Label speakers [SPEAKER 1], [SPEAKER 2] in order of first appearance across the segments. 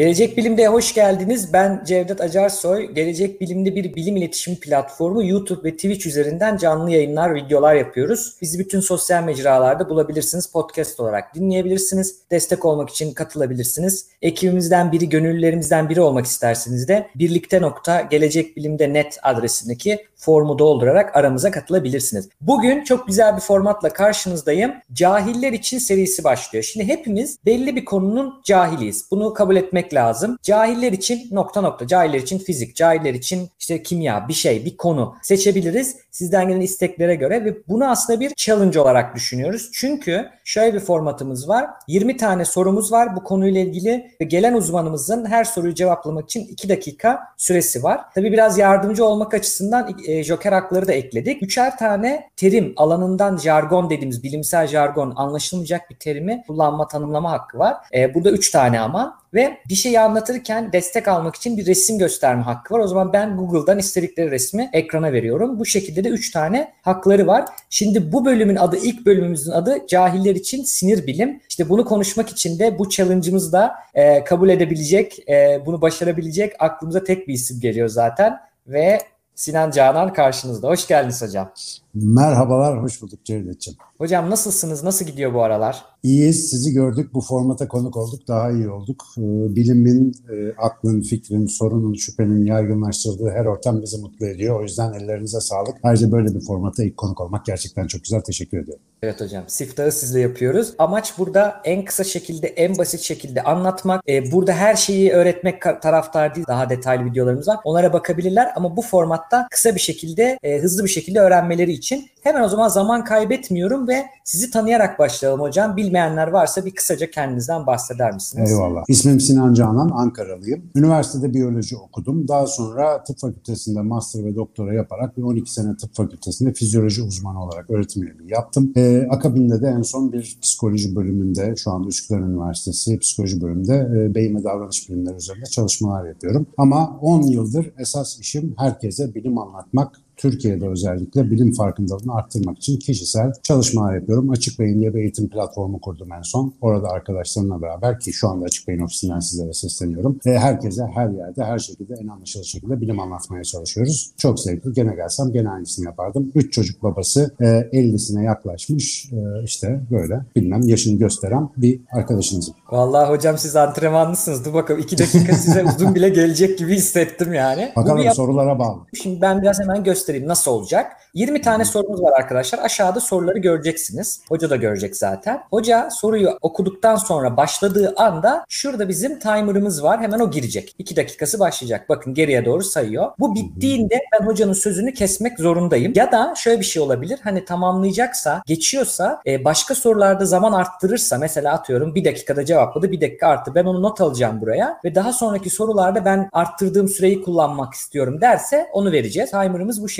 [SPEAKER 1] Gelecek Bilim'de hoş geldiniz. Ben Cevdet Acarsoy. Gelecek Bilim'de bir bilim iletişim platformu YouTube ve Twitch üzerinden canlı yayınlar, videolar yapıyoruz. Bizi bütün sosyal mecralarda bulabilirsiniz. Podcast olarak dinleyebilirsiniz. Destek olmak için katılabilirsiniz. Ekibimizden biri, gönüllülerimizden biri olmak isterseniz de birlikte nokta gelecekbilimde net adresindeki formu doldurarak aramıza katılabilirsiniz. Bugün çok güzel bir formatla karşınızdayım. Cahiller için serisi başlıyor. Şimdi hepimiz belli bir konunun cahiliyiz. Bunu kabul etmek lazım. Cahiller için nokta nokta, cahiller için fizik, cahiller için işte kimya, bir şey, bir konu seçebiliriz. Sizden gelen isteklere göre ve bunu aslında bir challenge olarak düşünüyoruz. Çünkü şöyle bir formatımız var. 20 tane sorumuz var bu konuyla ilgili ve gelen uzmanımızın her soruyu cevaplamak için 2 dakika süresi var. Tabii biraz yardımcı olmak açısından e, joker hakları da ekledik. Üçer tane terim alanından jargon dediğimiz bilimsel jargon anlaşılmayacak bir terimi kullanma tanımlama hakkı var. E, burada üç tane ama ve bir şeyi anlatırken destek almak için bir resim gösterme hakkı var. O zaman ben Google'dan istedikleri resmi ekrana veriyorum. Bu şekilde de 3 tane hakları var. Şimdi bu bölümün adı, ilk bölümümüzün adı cahiller için sinir bilim. İşte bunu konuşmak için de bu challenge'ımızı da e, kabul edebilecek, e, bunu başarabilecek aklımıza tek bir isim geliyor zaten. Ve Sinan Canan karşınızda. Hoş geldiniz hocam.
[SPEAKER 2] Merhabalar, hoş bulduk Cevdet'ciğim.
[SPEAKER 1] Hocam nasılsınız? Nasıl gidiyor bu aralar?
[SPEAKER 2] İyiyiz, sizi gördük. Bu formata konuk olduk, daha iyi olduk. Ee, bilimin, e, aklın, fikrin, sorunun, şüphenin yaygınlaştırdığı her ortam bizi mutlu ediyor. O yüzden ellerinize sağlık. Ayrıca böyle bir formata ilk konuk olmak gerçekten çok güzel. Teşekkür ediyorum.
[SPEAKER 1] Evet hocam, siftahı sizle yapıyoruz. Amaç burada en kısa şekilde, en basit şekilde anlatmak. Ee, burada her şeyi öğretmek taraftar değil. Daha detaylı videolarımız var. Onlara bakabilirler ama bu formatta kısa bir şekilde, e, hızlı bir şekilde öğrenmeleri için. Hemen o zaman zaman kaybetmiyorum ve sizi tanıyarak başlayalım hocam. Bilmeyenler varsa bir kısaca kendinizden bahseder misiniz?
[SPEAKER 2] Eyvallah. İsmim Sinan Canan, Ankaralıyım. Üniversitede biyoloji okudum. Daha sonra tıp fakültesinde master ve doktora yaparak bir 12 sene tıp fakültesinde fizyoloji uzmanı olarak öğretim üyeliği yaptım. Ee, akabinde de en son bir psikoloji bölümünde, şu anda Üsküdar Üniversitesi psikoloji bölümünde e, beyin ve davranış bilimleri üzerinde çalışmalar yapıyorum. Ama 10 yıldır esas işim herkese bilim anlatmak, Türkiye'de özellikle bilim farkındalığını arttırmak için kişisel çalışmalar yapıyorum. Açık Beyin diye bir eğitim platformu kurdum en son. Orada arkadaşlarımla beraber ki şu anda Açık Beyin ofisinden sizlere sesleniyorum. ve herkese her yerde her şekilde en anlaşılır şekilde bilim anlatmaya çalışıyoruz. Çok zevkli. Gene gelsem gene aynısını yapardım. Üç çocuk babası e, 50'sine yaklaşmış e, işte böyle bilmem yaşını gösteren bir arkadaşınızım.
[SPEAKER 1] Vallahi hocam siz antrenmanlısınız. Dur bakalım iki dakika size uzun bile gelecek gibi hissettim yani.
[SPEAKER 2] Bakalım sorulara bağlı.
[SPEAKER 1] Şimdi ben biraz hemen göstereyim göstereyim nasıl olacak. 20 tane sorumuz var arkadaşlar. Aşağıda soruları göreceksiniz. Hoca da görecek zaten. Hoca soruyu okuduktan sonra başladığı anda şurada bizim timer'ımız var. Hemen o girecek. 2 dakikası başlayacak. Bakın geriye doğru sayıyor. Bu bittiğinde ben hocanın sözünü kesmek zorundayım. Ya da şöyle bir şey olabilir. Hani tamamlayacaksa, geçiyorsa e, başka sorularda zaman arttırırsa mesela atıyorum bir dakikada cevapladı bir dakika arttı. Ben onu not alacağım buraya ve daha sonraki sorularda ben arttırdığım süreyi kullanmak istiyorum derse onu vereceğiz. Timer'ımız bu şekilde.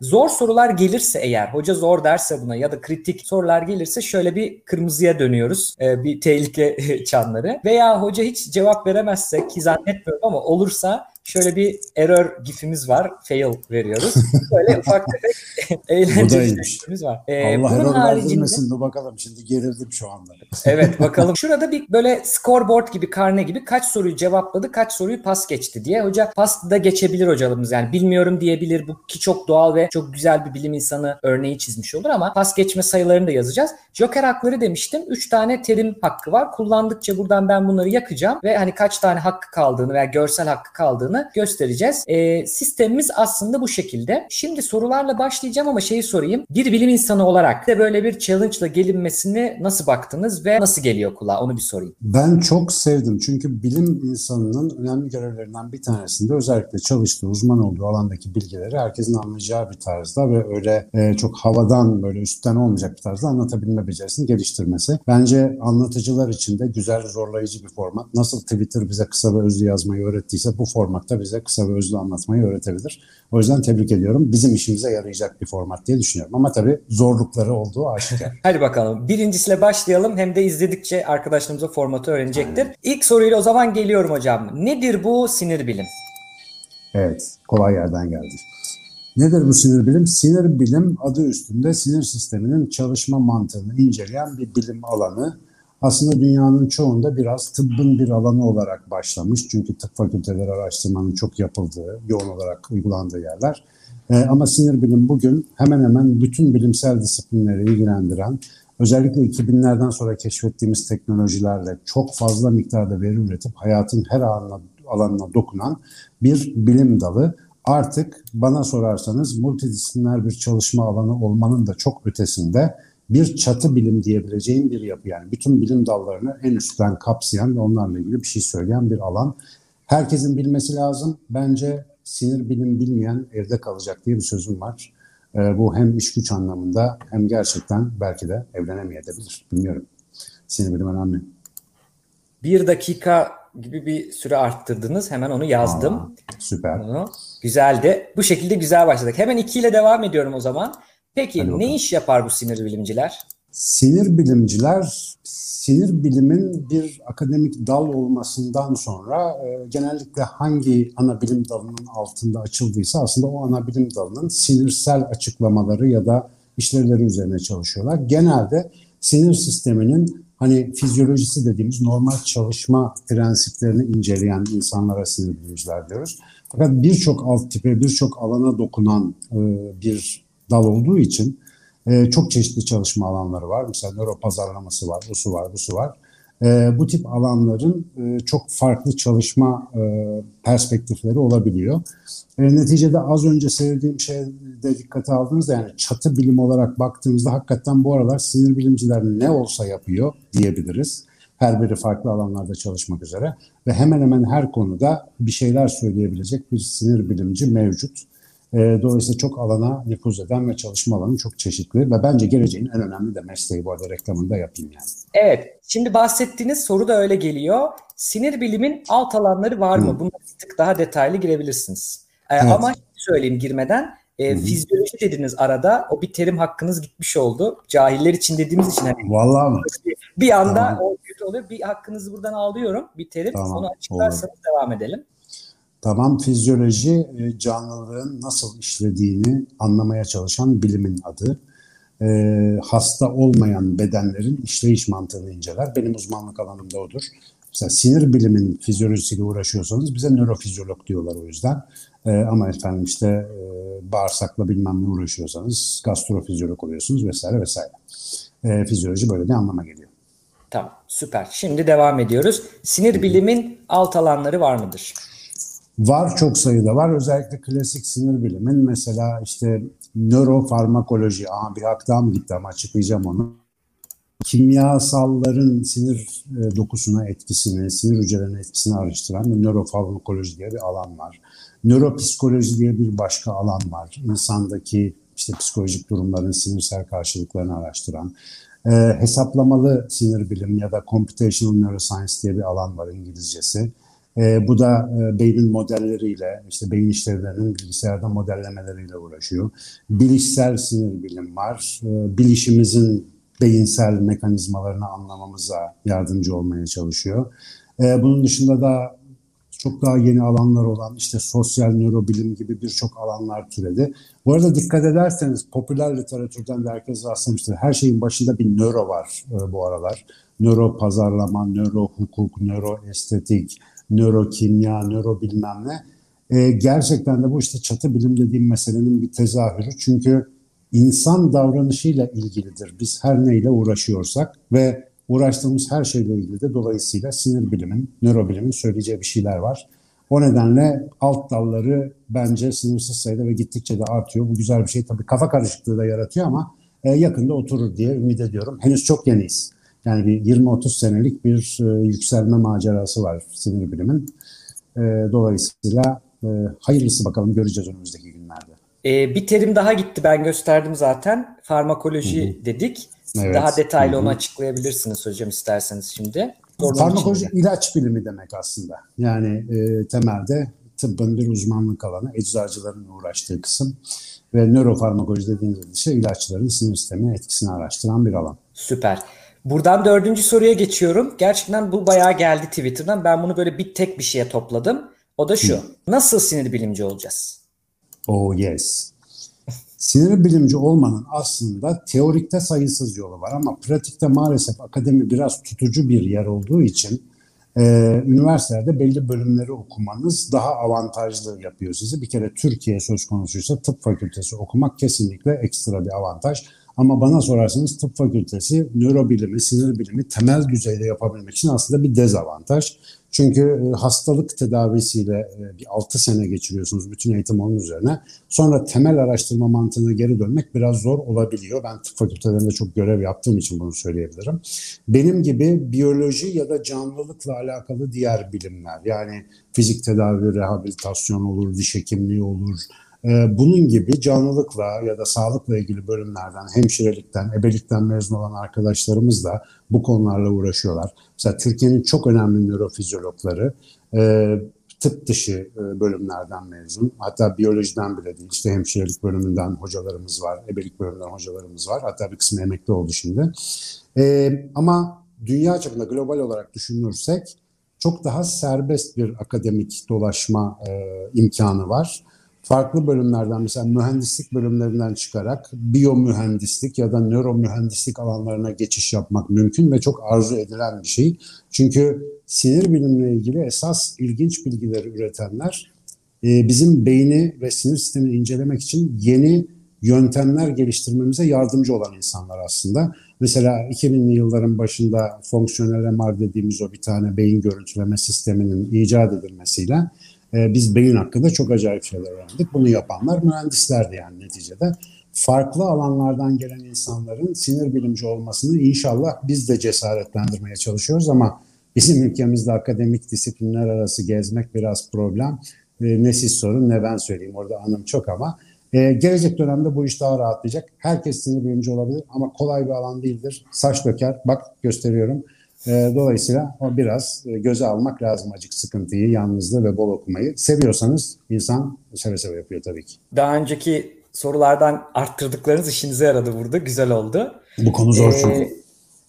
[SPEAKER 1] Zor sorular gelirse eğer, hoca zor derse buna ya da kritik sorular gelirse şöyle bir kırmızıya dönüyoruz. Ee, bir tehlike çanları. Veya hoca hiç cevap veremezse ki zannetmiyorum ama olursa şöyle bir error gifimiz var. Fail veriyoruz. Böyle ufak tefek eğlenceli var.
[SPEAKER 2] Ee, Allah bunun haricinde... Dur bakalım şimdi gerildim şu anda.
[SPEAKER 1] evet bakalım. Şurada bir böyle scoreboard gibi karne gibi kaç soruyu cevapladı kaç soruyu pas geçti diye. Hoca pas da geçebilir hocalarımız yani bilmiyorum diyebilir. Bu ki çok doğal ve çok güzel bir bilim insanı örneği çizmiş olur ama pas geçme sayılarını da yazacağız. Joker hakları demiştim. 3 tane terim hakkı var. Kullandıkça buradan ben bunları yakacağım ve hani kaç tane hakkı kaldığını veya görsel hakkı kaldığını olacağını göstereceğiz. E, sistemimiz aslında bu şekilde. Şimdi sorularla başlayacağım ama şeyi sorayım. Bir bilim insanı olarak de böyle bir challenge ile gelinmesini nasıl baktınız ve nasıl geliyor kulağa onu bir sorayım.
[SPEAKER 2] Ben çok sevdim çünkü bilim insanının önemli görevlerinden bir tanesinde özellikle çalıştığı, uzman olduğu alandaki bilgileri herkesin anlayacağı bir tarzda ve öyle e, çok havadan böyle üstten olmayacak bir tarzda anlatabilme becerisini geliştirmesi. Bence anlatıcılar için de güzel, zorlayıcı bir format. Nasıl Twitter bize kısa ve özlü yazmayı öğrettiyse bu format da bize kısa ve özlü anlatmayı öğretebilir. O yüzden tebrik ediyorum. Bizim işimize yarayacak bir format diye düşünüyorum. Ama tabii zorlukları olduğu aşikar.
[SPEAKER 1] Hadi bakalım. Birincisiyle başlayalım. Hem de izledikçe arkadaşlarımıza formatı öğrenecektir. Aynen. İlk soruyla o zaman geliyorum hocam. Nedir bu sinir bilim?
[SPEAKER 2] Evet. Kolay yerden geldi. Nedir bu sinir bilim? Sinir bilim adı üstünde sinir sisteminin çalışma mantığını inceleyen bir bilim alanı aslında dünyanın çoğunda biraz tıbbın bir alanı olarak başlamış. Çünkü tıp fakülteleri araştırmanın çok yapıldığı, yoğun olarak uygulandığı yerler. E, ama sinir bilim bugün hemen hemen bütün bilimsel disiplinleri ilgilendiren, özellikle 2000'lerden sonra keşfettiğimiz teknolojilerle çok fazla miktarda veri üretip hayatın her alanına, alanına dokunan bir bilim dalı. Artık bana sorarsanız multidisipliner bir çalışma alanı olmanın da çok ötesinde bir çatı bilim diyebileceğim bir yapı. Yani bütün bilim dallarını en üstten kapsayan ve onlarla ilgili bir şey söyleyen bir alan. Herkesin bilmesi lazım. Bence sinir bilim bilmeyen evde kalacak diye bir sözüm var. E, bu hem iş güç anlamında hem gerçekten belki de evlenemeyebilir. Bilmiyorum. Sinir bilim önemli.
[SPEAKER 1] Bir dakika gibi bir süre arttırdınız. Hemen onu yazdım. Aa,
[SPEAKER 2] süper. Onu.
[SPEAKER 1] Güzeldi. Bu şekilde güzel başladık. Hemen ikiyle devam ediyorum o zaman. Peki ne iş yapar bu sinir bilimciler?
[SPEAKER 2] Sinir bilimciler sinir bilimin bir akademik dal olmasından sonra e, genellikle hangi ana bilim dalının altında açıldıysa aslında o ana bilim dalının sinirsel açıklamaları ya da işlevleri üzerine çalışıyorlar. Genelde sinir sisteminin hani fizyolojisi dediğimiz normal çalışma prensiplerini inceleyen insanlara sinir bilimciler diyoruz. Fakat birçok alt tipe, birçok alana dokunan e, bir dal olduğu için e, çok çeşitli çalışma alanları var. Mesela nöro pazarlaması var, bu su var, bu su var. E, bu tip alanların e, çok farklı çalışma e, perspektifleri olabiliyor. E, neticede az önce söylediğim şeyde dikkate aldığınızda yani çatı bilim olarak baktığımızda hakikaten bu aralar sinir bilimciler ne olsa yapıyor diyebiliriz. Her biri farklı alanlarda çalışmak üzere ve hemen hemen her konuda bir şeyler söyleyebilecek bir sinir bilimci mevcut. E, dolayısıyla çok alana nüfuz eden ve çalışma alanı çok çeşitli ve bence geleceğin en önemli de mesleği bu arada reklamını da yapayım yani.
[SPEAKER 1] Evet, şimdi bahsettiğiniz soru da öyle geliyor. Sinir bilimin alt alanları var mı? Buna bir tık daha detaylı girebilirsiniz. Ee, evet. Ama söyleyeyim girmeden e, fizyoloji dediniz arada. O bir terim hakkınız gitmiş oldu. Cahiller için dediğimiz için. Hani,
[SPEAKER 2] Vallahi mi?
[SPEAKER 1] Bir anda tamam. o kötü oluyor. Bir hakkınızı buradan alıyorum. Bir terim. Tamam, Onu açıklarsanız olur. devam edelim.
[SPEAKER 2] Tamam fizyoloji e, canlılığın nasıl işlediğini anlamaya çalışan bilimin adı. E, hasta olmayan bedenlerin işleyiş mantığını inceler. Benim uzmanlık alanım da odur. Mesela sinir bilimin fizyolojisiyle uğraşıyorsanız bize nörofizyolog diyorlar o yüzden. E, ama efendim işte e, bağırsakla bilmem ne uğraşıyorsanız gastrofizyolog oluyorsunuz vesaire vesaire. E, fizyoloji böyle bir anlama geliyor.
[SPEAKER 1] Tamam süper. Şimdi devam ediyoruz. Sinir bilimin alt alanları var mıdır?
[SPEAKER 2] Var çok sayıda var. Özellikle klasik sinir bilimin mesela işte nörofarmakoloji. Aa bir mı gitti ama açıklayacağım onu. Kimyasalların sinir e, dokusuna etkisini, sinir hücrelerine etkisini araştıran bir nörofarmakoloji diye bir alan var. Nöropsikoloji diye bir başka alan var. İnsandaki işte psikolojik durumların sinirsel karşılıklarını araştıran. E, hesaplamalı sinir bilim ya da computational neuroscience diye bir alan var İngilizcesi. E, bu da e, beynin modelleriyle, işte beyin işlevlerinin bilgisayarda modellemeleriyle uğraşıyor. Bilişsel sinir bilim var. E, bilişimizin beyinsel mekanizmalarını anlamamıza yardımcı olmaya çalışıyor. E, bunun dışında da çok daha yeni alanlar olan işte sosyal nörobilim gibi birçok alanlar türedi. Bu arada dikkat ederseniz popüler literatürden de herkes rastlamıştır. Her şeyin başında bir nöro var e, bu aralar. Nöro pazarlama, nöro hukuk, nöro estetik, nörokimya, nöro bilmem ne. E, gerçekten de bu işte çatı bilim dediğim meselenin bir tezahürü. Çünkü insan davranışıyla ilgilidir. Biz her neyle uğraşıyorsak ve uğraştığımız her şeyle ilgili de dolayısıyla sinir bilimin, nörobilimin söyleyeceği bir şeyler var. O nedenle alt dalları bence sınırsız sayıda ve gittikçe de artıyor. Bu güzel bir şey. Tabii kafa karışıklığı da yaratıyor ama e, yakında oturur diye ümit ediyorum. Henüz çok yeniyiz. Yani bir 20-30 senelik bir e, yükselme macerası var sinir bilimin. E, dolayısıyla e, hayırlısı bakalım göreceğiz önümüzdeki günlerde.
[SPEAKER 1] E, bir terim daha gitti ben gösterdim zaten. Farmakoloji Hı-hı. dedik. Evet. Daha detaylı Hı-hı. onu açıklayabilirsiniz hocam isterseniz şimdi.
[SPEAKER 2] Sorun Farmakoloji içinde. ilaç bilimi demek aslında. Yani e, temelde tıbbın bir uzmanlık alanı, eczacıların uğraştığı kısım ve nörofarmakoloji dediğimiz şey ilaçların sinir sistemine etkisini araştıran bir alan.
[SPEAKER 1] Süper. Buradan dördüncü soruya geçiyorum. Gerçekten bu bayağı geldi Twitter'dan. Ben bunu böyle bir tek bir şeye topladım. O da şu. Nasıl sinir bilimci olacağız?
[SPEAKER 2] Oh yes. Sinir bilimci olmanın aslında teorikte sayısız yolu var ama pratikte maalesef akademi biraz tutucu bir yer olduğu için e, üniversitelerde belli bölümleri okumanız daha avantajlı yapıyor sizi. Bir kere Türkiye söz konusuysa tıp fakültesi okumak kesinlikle ekstra bir avantaj. Ama bana sorarsanız tıp fakültesi nörobilimi, sinir bilimi temel düzeyde yapabilmek için aslında bir dezavantaj. Çünkü e, hastalık tedavisiyle e, bir 6 sene geçiriyorsunuz bütün eğitim onun üzerine. Sonra temel araştırma mantığına geri dönmek biraz zor olabiliyor. Ben tıp fakültelerinde çok görev yaptığım için bunu söyleyebilirim. Benim gibi biyoloji ya da canlılıkla alakalı diğer bilimler yani fizik tedavi, rehabilitasyon olur, diş hekimliği olur, bunun gibi canlılıkla ya da sağlıkla ilgili bölümlerden, hemşirelikten, ebelikten mezun olan arkadaşlarımız da bu konularla uğraşıyorlar. Mesela Türkiye'nin çok önemli nörofizyologları e, tıp dışı e, bölümlerden mezun. Hatta biyolojiden bile değil. İşte hemşirelik bölümünden hocalarımız var, ebelik bölümünden hocalarımız var. Hatta bir kısmı emekli oldu şimdi. E, ama dünya çapında global olarak düşünürsek çok daha serbest bir akademik dolaşma imkanı var farklı bölümlerden mesela mühendislik bölümlerinden çıkarak biyomühendislik ya da nöromühendislik alanlarına geçiş yapmak mümkün ve çok arzu edilen bir şey. Çünkü sinir bilimle ilgili esas ilginç bilgileri üretenler e, bizim beyni ve sinir sistemini incelemek için yeni yöntemler geliştirmemize yardımcı olan insanlar aslında. Mesela 2000'li yılların başında fonksiyonel MR dediğimiz o bir tane beyin görüntüleme sisteminin icat edilmesiyle e, biz beyin hakkında çok acayip şeyler öğrendik. Bunu yapanlar mühendislerdi yani neticede. Farklı alanlardan gelen insanların sinir bilimci olmasını inşallah biz de cesaretlendirmeye çalışıyoruz ama bizim ülkemizde akademik disiplinler arası gezmek biraz problem. E, ne siz sorun ne ben söyleyeyim orada anım çok ama ee, gelecek dönemde bu iş daha rahatlayacak. Herkes sinir bilimci olabilir ama kolay bir alan değildir. Saç döker, bak gösteriyorum. E, dolayısıyla o biraz e, göze almak lazım acık sıkıntıyı, yalnızlığı ve bol okumayı. Seviyorsanız insan seve seve yapıyor tabii ki.
[SPEAKER 1] Daha önceki sorulardan arttırdıklarınız işinize yaradı burada. Güzel oldu.
[SPEAKER 2] Bu konu zor ee, çünkü.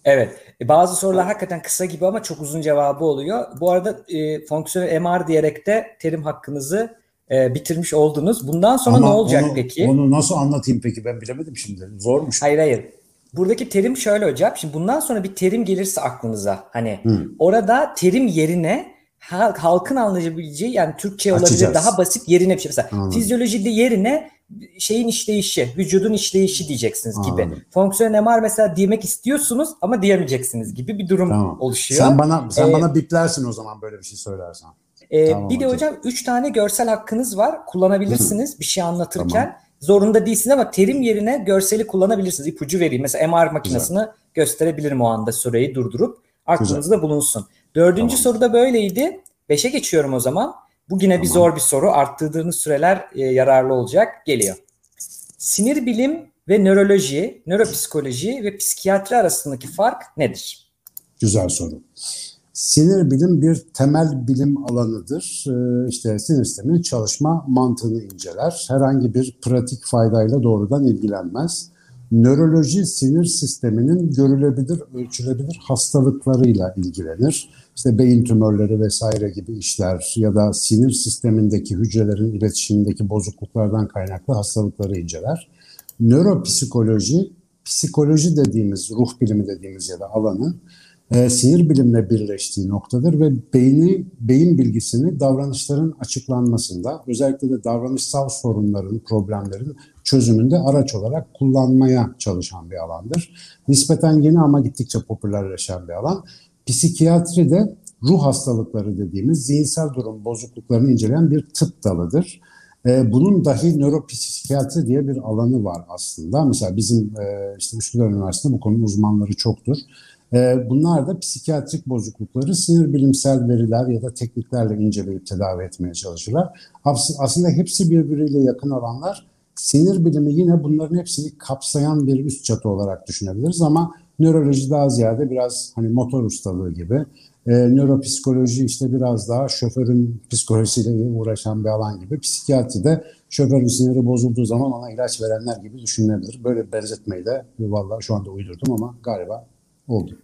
[SPEAKER 1] Evet. E, bazı sorular hakikaten kısa gibi ama çok uzun cevabı oluyor. Bu arada e, fonksiyonel MR diyerek de terim hakkınızı e, bitirmiş oldunuz. Bundan sonra ama ne olacak
[SPEAKER 2] onu,
[SPEAKER 1] peki?
[SPEAKER 2] Onu nasıl anlatayım peki ben bilemedim şimdi. Zormuş.
[SPEAKER 1] Hayır hayır. Buradaki terim şöyle hocam. Şimdi bundan sonra bir terim gelirse aklınıza hani hmm. orada terim yerine halkın anlayabileceği yani Türkçe olabilir Açacağız. daha basit yerine bir şey. Mesela Anladım. fizyolojide yerine şeyin işleyişi, vücudun işleyişi diyeceksiniz gibi. Anladım. Fonksiyonel MR mesela demek istiyorsunuz ama diyemeyeceksiniz gibi bir durum tamam. oluşuyor.
[SPEAKER 2] Sen bana sen ee, bana biplersin o zaman böyle bir şey söylersen.
[SPEAKER 1] E, tamam, bir de hocam üç tane görsel hakkınız var. Kullanabilirsiniz bir şey anlatırken. Tamam zorunda değilsiniz ama terim yerine görseli kullanabilirsiniz. İpucu vereyim. Mesela MR makinesini Güzel. gösterebilirim o anda süreyi durdurup aklınızda bulunsun. Dördüncü tamam. soru da böyleydi. Beşe geçiyorum o zaman. Bu yine tamam. bir zor bir soru. Arttırdığınız süreler e, yararlı olacak. Geliyor. Sinir bilim ve nöroloji, nöropsikoloji ve psikiyatri arasındaki fark nedir?
[SPEAKER 2] Güzel soru. Sinir bilim bir temel bilim alanıdır. Ee, işte sinir sisteminin çalışma mantığını inceler. Herhangi bir pratik faydayla doğrudan ilgilenmez. Nöroloji sinir sisteminin görülebilir, ölçülebilir hastalıklarıyla ilgilenir. İşte beyin tümörleri vesaire gibi işler ya da sinir sistemindeki hücrelerin iletişimindeki bozukluklardan kaynaklı hastalıkları inceler. Nöropsikoloji, psikoloji dediğimiz, ruh bilimi dediğimiz ya da alanı e, sinir bilimle birleştiği noktadır ve beyni, beyin bilgisini davranışların açıklanmasında, özellikle de davranışsal sorunların, problemlerin çözümünde araç olarak kullanmaya çalışan bir alandır. Nispeten yeni ama gittikçe popülerleşen bir alan. Psikiyatri de ruh hastalıkları dediğimiz zihinsel durum bozukluklarını inceleyen bir tıp dalıdır. E, bunun dahi nöropsikiyatri diye bir alanı var aslında. Mesela bizim e, işte Üsküdar Üniversitesi'nde bu konunun uzmanları çoktur. Ee, bunlar da psikiyatrik bozuklukları sinir bilimsel veriler ya da tekniklerle inceleyip tedavi etmeye çalışırlar. Aslında hepsi birbiriyle yakın alanlar. Sinir bilimi yine bunların hepsini kapsayan bir üst çatı olarak düşünebiliriz ama nöroloji daha ziyade biraz hani motor ustalığı gibi. E, nöropsikoloji işte biraz daha şoförün psikolojisiyle uğraşan bir alan gibi. Psikiyatri de şoförün siniri bozulduğu zaman ona ilaç verenler gibi düşünülebilir. Böyle benzetmeyi de vallahi şu anda uydurdum ama galiba oldu.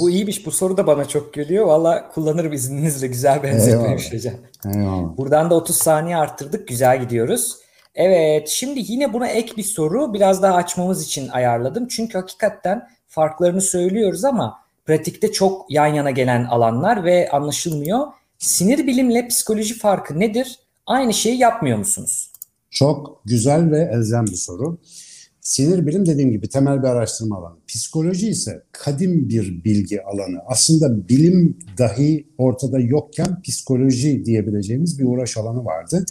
[SPEAKER 1] Bu iyiymiş. Bu soru da bana çok geliyor. Valla kullanırım izninizle. Güzel benzetmemiş hocam. Eyvallah. Buradan da 30 saniye arttırdık. Güzel gidiyoruz. Evet, şimdi yine buna ek bir soru biraz daha açmamız için ayarladım. Çünkü hakikaten farklarını söylüyoruz ama pratikte çok yan yana gelen alanlar ve anlaşılmıyor. Sinir bilimle psikoloji farkı nedir? Aynı şeyi yapmıyor musunuz?
[SPEAKER 2] Çok güzel ve elzem bir soru. Sinir bilim dediğim gibi temel bir araştırma alanı. Psikoloji ise kadim bir bilgi alanı. Aslında bilim dahi ortada yokken psikoloji diyebileceğimiz bir uğraş alanı vardı.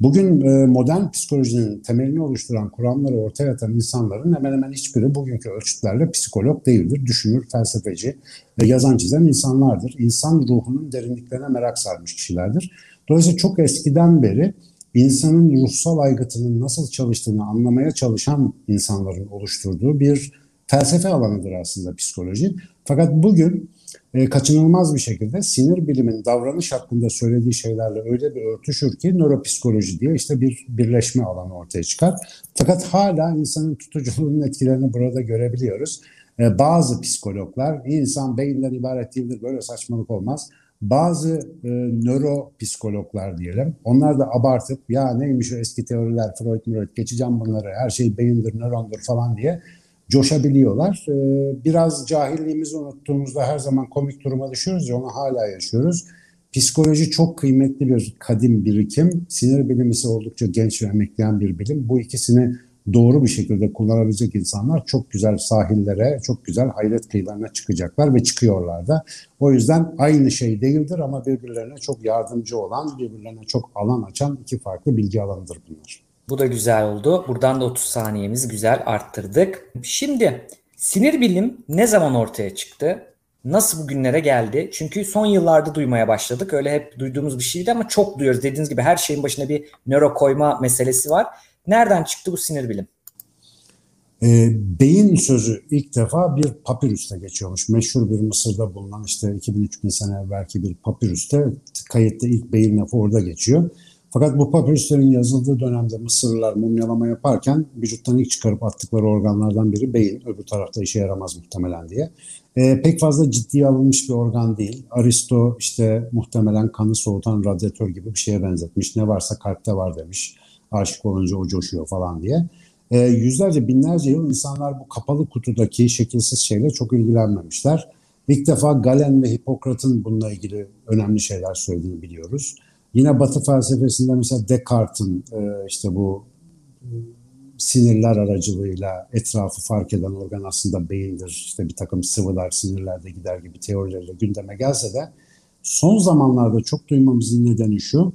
[SPEAKER 2] Bugün e, modern psikolojinin temelini oluşturan kuramları ortaya atan insanların hemen hemen hiçbiri bugünkü ölçütlerle psikolog değildir. Düşünür, felsefeci ve yazan çizen insanlardır. İnsan ruhunun derinliklerine merak sarmış kişilerdir. Dolayısıyla çok eskiden beri insanın ruhsal aygıtının nasıl çalıştığını anlamaya çalışan insanların oluşturduğu bir felsefe alanıdır aslında psikoloji. Fakat bugün e, kaçınılmaz bir şekilde sinir bilimin davranış hakkında söylediği şeylerle öyle bir örtüşür ki nöropsikoloji diye işte bir birleşme alanı ortaya çıkar. Fakat hala insanın tutuculuğunun etkilerini burada görebiliyoruz. E, bazı psikologlar insan beyinden ibaret değildir böyle saçmalık olmaz bazı e, nöropsikologlar diyelim, onlar da abartıp ya neymiş o eski teoriler, Freud, Freud, geçeceğim bunları, her şey beyindir, nörondur falan diye coşabiliyorlar. E, biraz cahilliğimizi unuttuğumuzda her zaman komik duruma düşüyoruz ya onu hala yaşıyoruz. Psikoloji çok kıymetli bir kadim birikim. Sinir bilimisi oldukça genç ve emekleyen bir bilim. Bu ikisini doğru bir şekilde kullanabilecek insanlar çok güzel sahillere, çok güzel hayret kıyılarına çıkacaklar ve çıkıyorlar da. O yüzden aynı şey değildir ama birbirlerine çok yardımcı olan, birbirlerine çok alan açan iki farklı bilgi alanıdır bunlar.
[SPEAKER 1] Bu da güzel oldu. Buradan da 30 saniyemizi güzel arttırdık. Şimdi sinir bilim ne zaman ortaya çıktı? Nasıl bugünlere geldi? Çünkü son yıllarda duymaya başladık. Öyle hep duyduğumuz bir şeydi ama çok duyuyoruz. Dediğiniz gibi her şeyin başına bir nöro koyma meselesi var. Nereden çıktı bu sinir bilim?
[SPEAKER 2] E, beyin sözü ilk defa bir papirüste geçiyormuş. Meşhur bir Mısır'da bulunan işte 2000-3000 sene evvelki bir papirüste kayıtta ilk beyin lafı orada geçiyor. Fakat bu papirüslerin yazıldığı dönemde Mısırlılar mumyalama yaparken vücuttan ilk çıkarıp attıkları organlardan biri beyin. Öbür tarafta işe yaramaz muhtemelen diye. E, pek fazla ciddiye alınmış bir organ değil. Aristo işte muhtemelen kanı soğutan radyatör gibi bir şeye benzetmiş. Ne varsa kalpte var demiş aşık olunca o coşuyor falan diye. E, yüzlerce binlerce yıl insanlar bu kapalı kutudaki şekilsiz şeyle çok ilgilenmemişler. İlk defa Galen ve Hipokrat'ın bununla ilgili önemli şeyler söylediğini biliyoruz. Yine Batı felsefesinde mesela Descartes'in e, işte bu e, sinirler aracılığıyla etrafı fark eden organ aslında beyindir. İşte bir takım sıvılar sinirlerde gider gibi teorileriyle gündeme gelse de son zamanlarda çok duymamızın nedeni şu.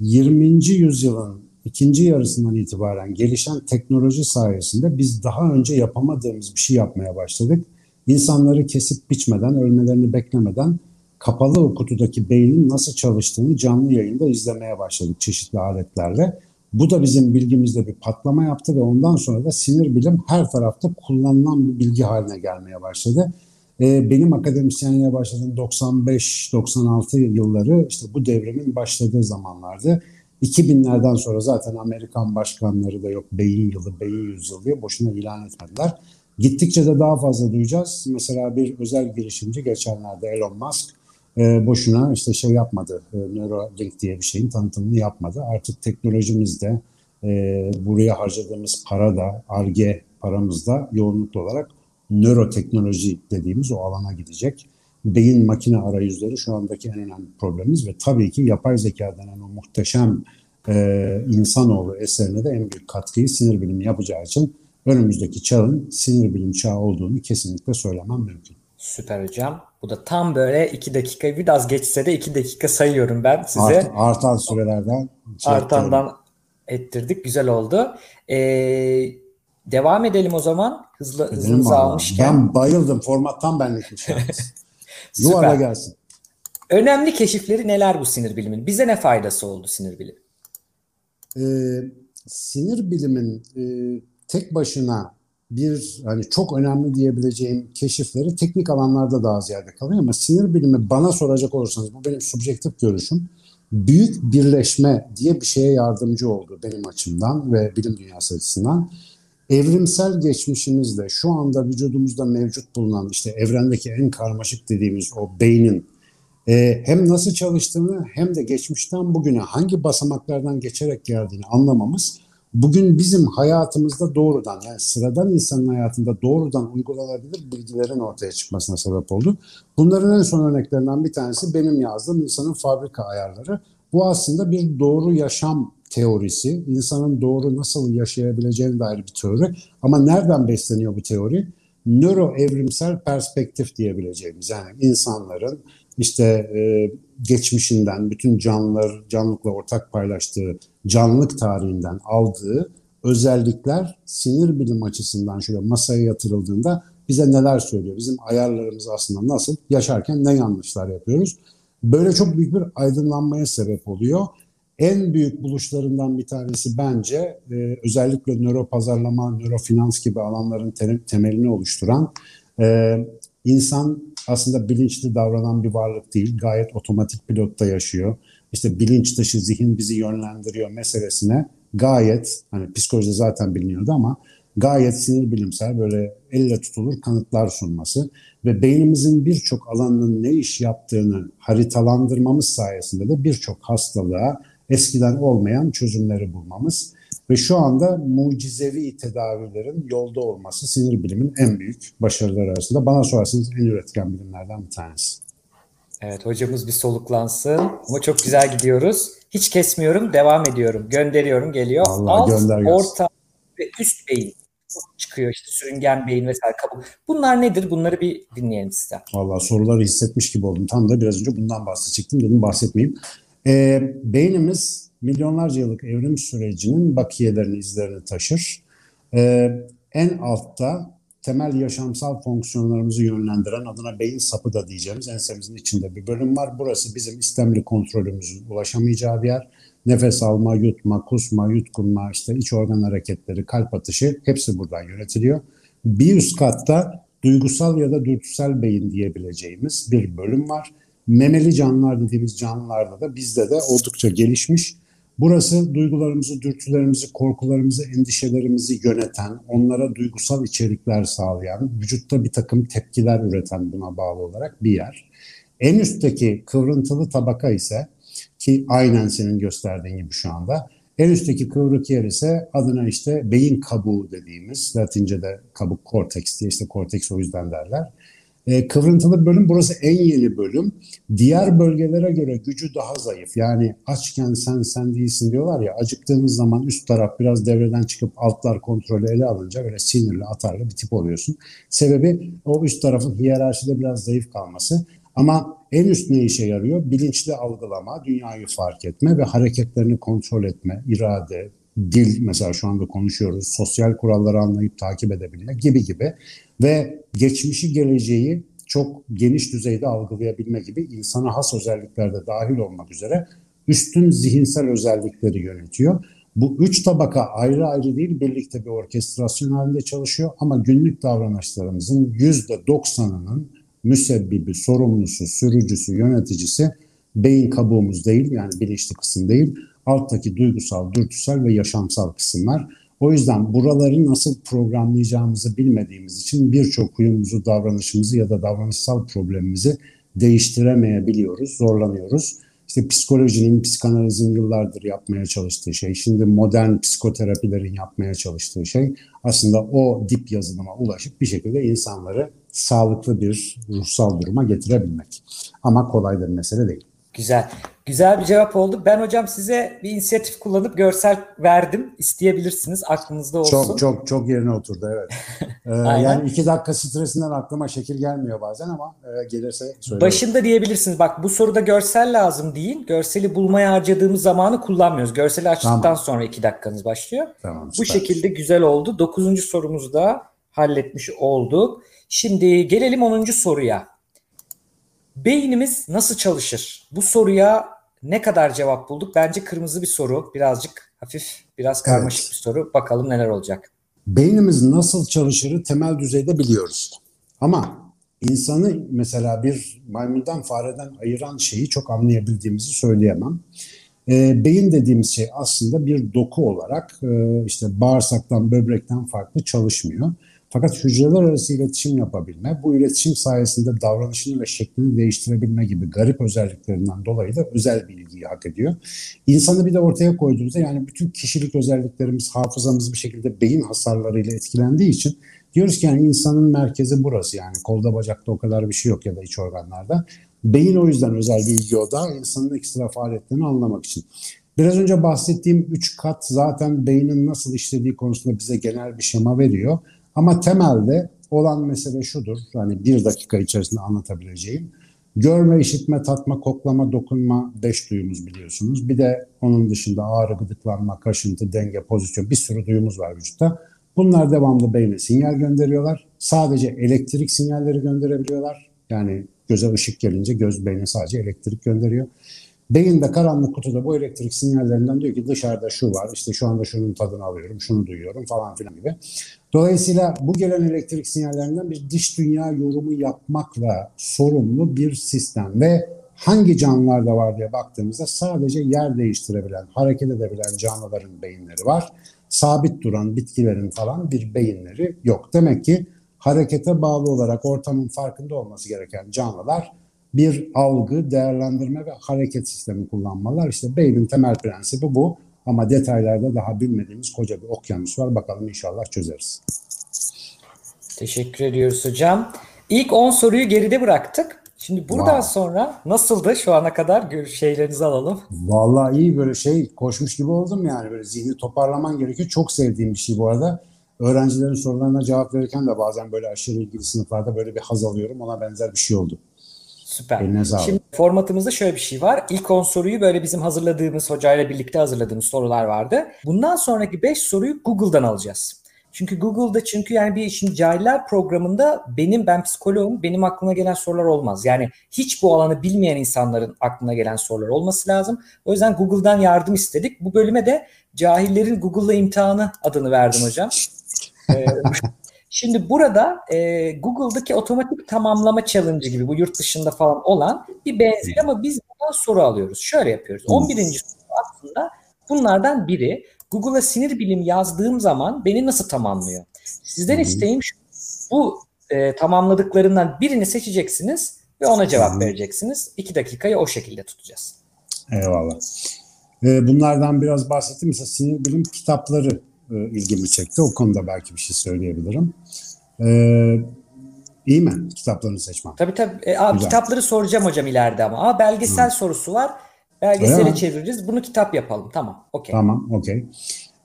[SPEAKER 2] 20. yüzyılın ikinci yarısından itibaren gelişen teknoloji sayesinde biz daha önce yapamadığımız bir şey yapmaya başladık. İnsanları kesip biçmeden, ölmelerini beklemeden kapalı kutudaki beynin nasıl çalıştığını canlı yayında izlemeye başladık çeşitli aletlerle. Bu da bizim bilgimizde bir patlama yaptı ve ondan sonra da sinir bilim her tarafta kullanılan bir bilgi haline gelmeye başladı. Ee, benim akademisyenliğe başladığım 95-96 yılları işte bu devrimin başladığı zamanlardı. 2000'lerden sonra zaten Amerikan başkanları da yok beyin yılı, beyin yüzyılı diye boşuna ilan etmediler. Gittikçe de daha fazla duyacağız. Mesela bir özel girişimci geçenlerde Elon Musk e, boşuna işte şey yapmadı. E, Neuralink diye bir şeyin tanıtımını yapmadı. Artık teknolojimizde e, buraya harcadığımız para da, ARGE paramız da yoğunluklu olarak nöroteknoloji dediğimiz o alana gidecek beyin makine arayüzleri şu andaki en önemli problemimiz ve tabii ki yapay zeka denen o muhteşem e, insanoğlu eserine de en büyük katkıyı sinir bilimi yapacağı için önümüzdeki çağın sinir bilim çağı olduğunu kesinlikle söylemem mümkün.
[SPEAKER 1] Süper hocam. Bu da tam böyle iki dakikayı biraz geçse de iki dakika sayıyorum ben size. Art,
[SPEAKER 2] artan sürelerden.
[SPEAKER 1] Şey Artandan ettirdik. Güzel oldu. Ee, devam edelim o zaman. Hızlı, hızlı almışken.
[SPEAKER 2] Ben bayıldım. Formattan benlik şey. Yuvarla gelsin.
[SPEAKER 1] Önemli keşifleri neler bu sinir bilimin? Bize ne faydası oldu sinir bilimi?
[SPEAKER 2] Ee, sinir bilimin e, tek başına bir hani çok önemli diyebileceğim keşifleri teknik alanlarda daha ziyade kalıyor ama sinir bilimi bana soracak olursanız bu benim subjektif görüşüm büyük birleşme diye bir şeye yardımcı oldu benim açımdan ve bilim dünyası açısından evrimsel geçmişimizde şu anda vücudumuzda mevcut bulunan işte evrendeki en karmaşık dediğimiz o beynin e, hem nasıl çalıştığını hem de geçmişten bugüne hangi basamaklardan geçerek geldiğini anlamamız bugün bizim hayatımızda doğrudan yani sıradan insanın hayatında doğrudan uygulanabilir bilgilerin ortaya çıkmasına sebep oldu. Bunların en son örneklerinden bir tanesi benim yazdığım insanın fabrika ayarları. Bu aslında bir doğru yaşam teorisi. İnsanın doğru nasıl yaşayabileceğine dair bir teori. Ama nereden besleniyor bu teori? Nöro evrimsel perspektif diyebileceğimiz yani insanların işte e, geçmişinden, bütün canlılar, canlılıkla ortak paylaştığı canlılık tarihinden aldığı özellikler sinir bilim açısından şöyle masaya yatırıldığında bize neler söylüyor? Bizim ayarlarımız aslında nasıl? Yaşarken ne yanlışlar yapıyoruz? Böyle çok büyük bir aydınlanmaya sebep oluyor. En büyük buluşlarından bir tanesi bence e, özellikle nöro pazarlama, nörofinans gibi alanların te- temelini oluşturan e, insan aslında bilinçli davranan bir varlık değil. Gayet otomatik pilotta yaşıyor. İşte bilinç dışı zihin bizi yönlendiriyor meselesine gayet hani psikolojide zaten biliniyordu ama gayet sinir bilimsel böyle elle tutulur kanıtlar sunması ve beynimizin birçok alanının ne iş yaptığını haritalandırmamız sayesinde de birçok hastalığa eskiden olmayan çözümleri bulmamız ve şu anda mucizevi tedavilerin yolda olması sinir bilimin en büyük başarıları arasında. Bana sorarsanız en üretken bilimlerden bir tanesi.
[SPEAKER 1] Evet hocamız bir soluklansın ama çok güzel gidiyoruz. Hiç kesmiyorum, devam ediyorum. Gönderiyorum, geliyor.
[SPEAKER 2] Allah
[SPEAKER 1] Alt,
[SPEAKER 2] gönder
[SPEAKER 1] orta ve üst beyin çıkıyor işte sürüngen beyin vesaire kabuk. Bunlar nedir? Bunları bir dinleyelim sizden.
[SPEAKER 2] Valla soruları hissetmiş gibi oldum. Tam da biraz önce bundan bahsedecektim. Dedim bahsetmeyeyim. Ee, beynimiz milyonlarca yıllık evrim sürecinin bakiyelerini, izlerini taşır. Ee, en altta temel yaşamsal fonksiyonlarımızı yönlendiren adına beyin sapı da diyeceğimiz ensemizin içinde bir bölüm var. Burası bizim istemli kontrolümüzün ulaşamayacağı bir yer. Nefes alma, yutma, kusma, yutkunma, işte iç organ hareketleri, kalp atışı hepsi buradan yönetiliyor. Bir üst katta duygusal ya da dürtüsel beyin diyebileceğimiz bir bölüm var. Memeli canlılar dediğimiz canlılarda da bizde de oldukça gelişmiş Burası duygularımızı, dürtülerimizi, korkularımızı, endişelerimizi yöneten, onlara duygusal içerikler sağlayan, vücutta bir takım tepkiler üreten buna bağlı olarak bir yer. En üstteki kıvrıntılı tabaka ise ki aynen senin gösterdiğin gibi şu anda en üstteki kıvrık yer ise adına işte beyin kabuğu dediğimiz, Latince'de kabuk korteks diye işte korteks o yüzden derler. E, kıvrıntılı bölüm burası en yeni bölüm. Diğer bölgelere göre gücü daha zayıf. Yani açken sen sen değilsin diyorlar ya acıktığınız zaman üst taraf biraz devreden çıkıp altlar kontrolü ele alınca böyle sinirli atarlı bir tip oluyorsun. Sebebi o üst tarafın hiyerarşide biraz zayıf kalması. Ama en üst ne işe yarıyor? Bilinçli algılama, dünyayı fark etme ve hareketlerini kontrol etme, irade, dil mesela şu anda konuşuyoruz, sosyal kuralları anlayıp takip edebilme gibi gibi ve geçmişi geleceği çok geniş düzeyde algılayabilme gibi insana has özellikler de dahil olmak üzere üstün zihinsel özellikleri yönetiyor. Bu üç tabaka ayrı ayrı değil birlikte bir orkestrasyon halinde çalışıyor ama günlük davranışlarımızın yüzde doksanının müsebbibi, sorumlusu, sürücüsü, yöneticisi beyin kabuğumuz değil yani bilinçli kısım değil alttaki duygusal, dürtüsel ve yaşamsal kısımlar. O yüzden buraları nasıl programlayacağımızı bilmediğimiz için birçok huyumuzu, davranışımızı ya da davranışsal problemimizi değiştiremeyebiliyoruz, zorlanıyoruz. İşte psikolojinin, psikanalizin yıllardır yapmaya çalıştığı şey, şimdi modern psikoterapilerin yapmaya çalıştığı şey aslında o dip yazılıma ulaşıp bir şekilde insanları sağlıklı bir ruhsal duruma getirebilmek. Ama kolay bir mesele değil.
[SPEAKER 1] Güzel. Güzel bir cevap oldu. Ben hocam size bir inisiyatif kullanıp görsel verdim. İsteyebilirsiniz. Aklınızda olsun.
[SPEAKER 2] Çok çok çok yerine oturdu evet. ee, yani iki dakika stresinden aklıma şekil gelmiyor bazen ama e, gelirse
[SPEAKER 1] söyleyeyim. Başında diyebilirsiniz. Bak bu soruda görsel lazım değil. Görseli bulmaya harcadığımız zamanı kullanmıyoruz. Görseli açtıktan tamam. sonra iki dakikanız başlıyor. Tamam, bu şekilde güzel oldu. Dokuzuncu sorumuzu da halletmiş olduk. Şimdi gelelim onuncu soruya. Beynimiz nasıl çalışır? Bu soruya ne kadar cevap bulduk? Bence kırmızı bir soru. Birazcık hafif, biraz karmaşık evet. bir soru. Bakalım neler olacak.
[SPEAKER 2] Beynimiz nasıl çalışırı temel düzeyde biliyoruz. Ama insanı mesela bir maymundan fareden ayıran şeyi çok anlayabildiğimizi söyleyemem. E, beyin dediğimiz şey aslında bir doku olarak e, işte bağırsaktan, böbrekten farklı çalışmıyor. Fakat hücreler arası iletişim yapabilme, bu iletişim sayesinde davranışını ve şeklini değiştirebilme gibi garip özelliklerinden dolayı da özel bir ilgiyi hak ediyor. İnsanı bir de ortaya koyduğumuzda yani bütün kişilik özelliklerimiz, hafızamız bir şekilde beyin hasarlarıyla etkilendiği için diyoruz ki yani insanın merkezi burası yani kolda bacakta o kadar bir şey yok ya da iç organlarda. Beyin o yüzden özel bir ilgi odağı insanın ekstra faaliyetlerini anlamak için. Biraz önce bahsettiğim üç kat zaten beynin nasıl işlediği konusunda bize genel bir şema veriyor. Ama temelde olan mesele şudur. Hani bir dakika içerisinde anlatabileceğim. Görme, işitme, tatma, koklama, dokunma beş duyumuz biliyorsunuz. Bir de onun dışında ağrı, gıdıklanma, kaşıntı, denge, pozisyon bir sürü duyumuz var vücutta. Bunlar devamlı beyne sinyal gönderiyorlar. Sadece elektrik sinyalleri gönderebiliyorlar. Yani göze ışık gelince göz beyne sadece elektrik gönderiyor. Beyinde karanlık kutuda bu elektrik sinyallerinden diyor ki dışarıda şu var, işte şu anda şunun tadını alıyorum, şunu duyuyorum falan filan gibi. Dolayısıyla bu gelen elektrik sinyallerinden bir dış dünya yorumu yapmakla sorumlu bir sistem ve hangi canlılarda var diye baktığımızda sadece yer değiştirebilen, hareket edebilen canlıların beyinleri var. Sabit duran bitkilerin falan bir beyinleri yok. Demek ki harekete bağlı olarak ortamın farkında olması gereken canlılar bir algı, değerlendirme ve hareket sistemi kullanmalar. İşte beynin temel prensibi bu. Ama detaylarda daha bilmediğimiz koca bir okyanus var. Bakalım inşallah çözeriz.
[SPEAKER 1] Teşekkür ediyoruz hocam. İlk 10 soruyu geride bıraktık. Şimdi buradan wow. sonra nasıldı şu ana kadar şeylerinizi alalım.
[SPEAKER 2] Vallahi iyi böyle şey koşmuş gibi oldum yani böyle zihni toparlaman gerekiyor. Çok sevdiğim bir şey bu arada. Öğrencilerin sorularına cevap verirken de bazen böyle aşırı ilgili sınıflarda böyle bir haz alıyorum. Ona benzer bir şey oldu.
[SPEAKER 1] Süper. Şimdi formatımızda şöyle bir şey var. İlk 10 soruyu böyle bizim hazırladığımız hocayla birlikte hazırladığımız sorular vardı. Bundan sonraki 5 soruyu Google'dan alacağız. Çünkü Google'da çünkü yani bir şimdi cahiller programında benim ben psikoloğum benim aklıma gelen sorular olmaz. Yani hiç bu alanı bilmeyen insanların aklına gelen sorular olması lazım. O yüzden Google'dan yardım istedik. Bu bölüme de cahillerin Google'la imtihanı adını verdim hocam. Şimdi burada e, Google'daki otomatik tamamlama challenge gibi bu yurt dışında falan olan bir benzer ama biz buradan soru alıyoruz. Şöyle yapıyoruz. 11. soru aslında bunlardan biri. Google'a sinir bilim yazdığım zaman beni nasıl tamamlıyor? Sizden isteğim şu. Bu e, tamamladıklarından birini seçeceksiniz ve ona cevap vereceksiniz. İki dakikayı o şekilde tutacağız.
[SPEAKER 2] Eyvallah. Bunlardan biraz bahsettim. Mesela sinir bilim kitapları e, ilgimi çekti. O konuda belki bir şey söyleyebilirim. Ee, iyi mi kitaplarını seçmem?
[SPEAKER 1] Tabii tabii. E, abi, kitapları soracağım hocam ileride ama. Ama belgesel Hı. sorusu var. Belgesele çeviririz. Bunu kitap yapalım. Tamam. Okey.
[SPEAKER 2] Tamam. Okey.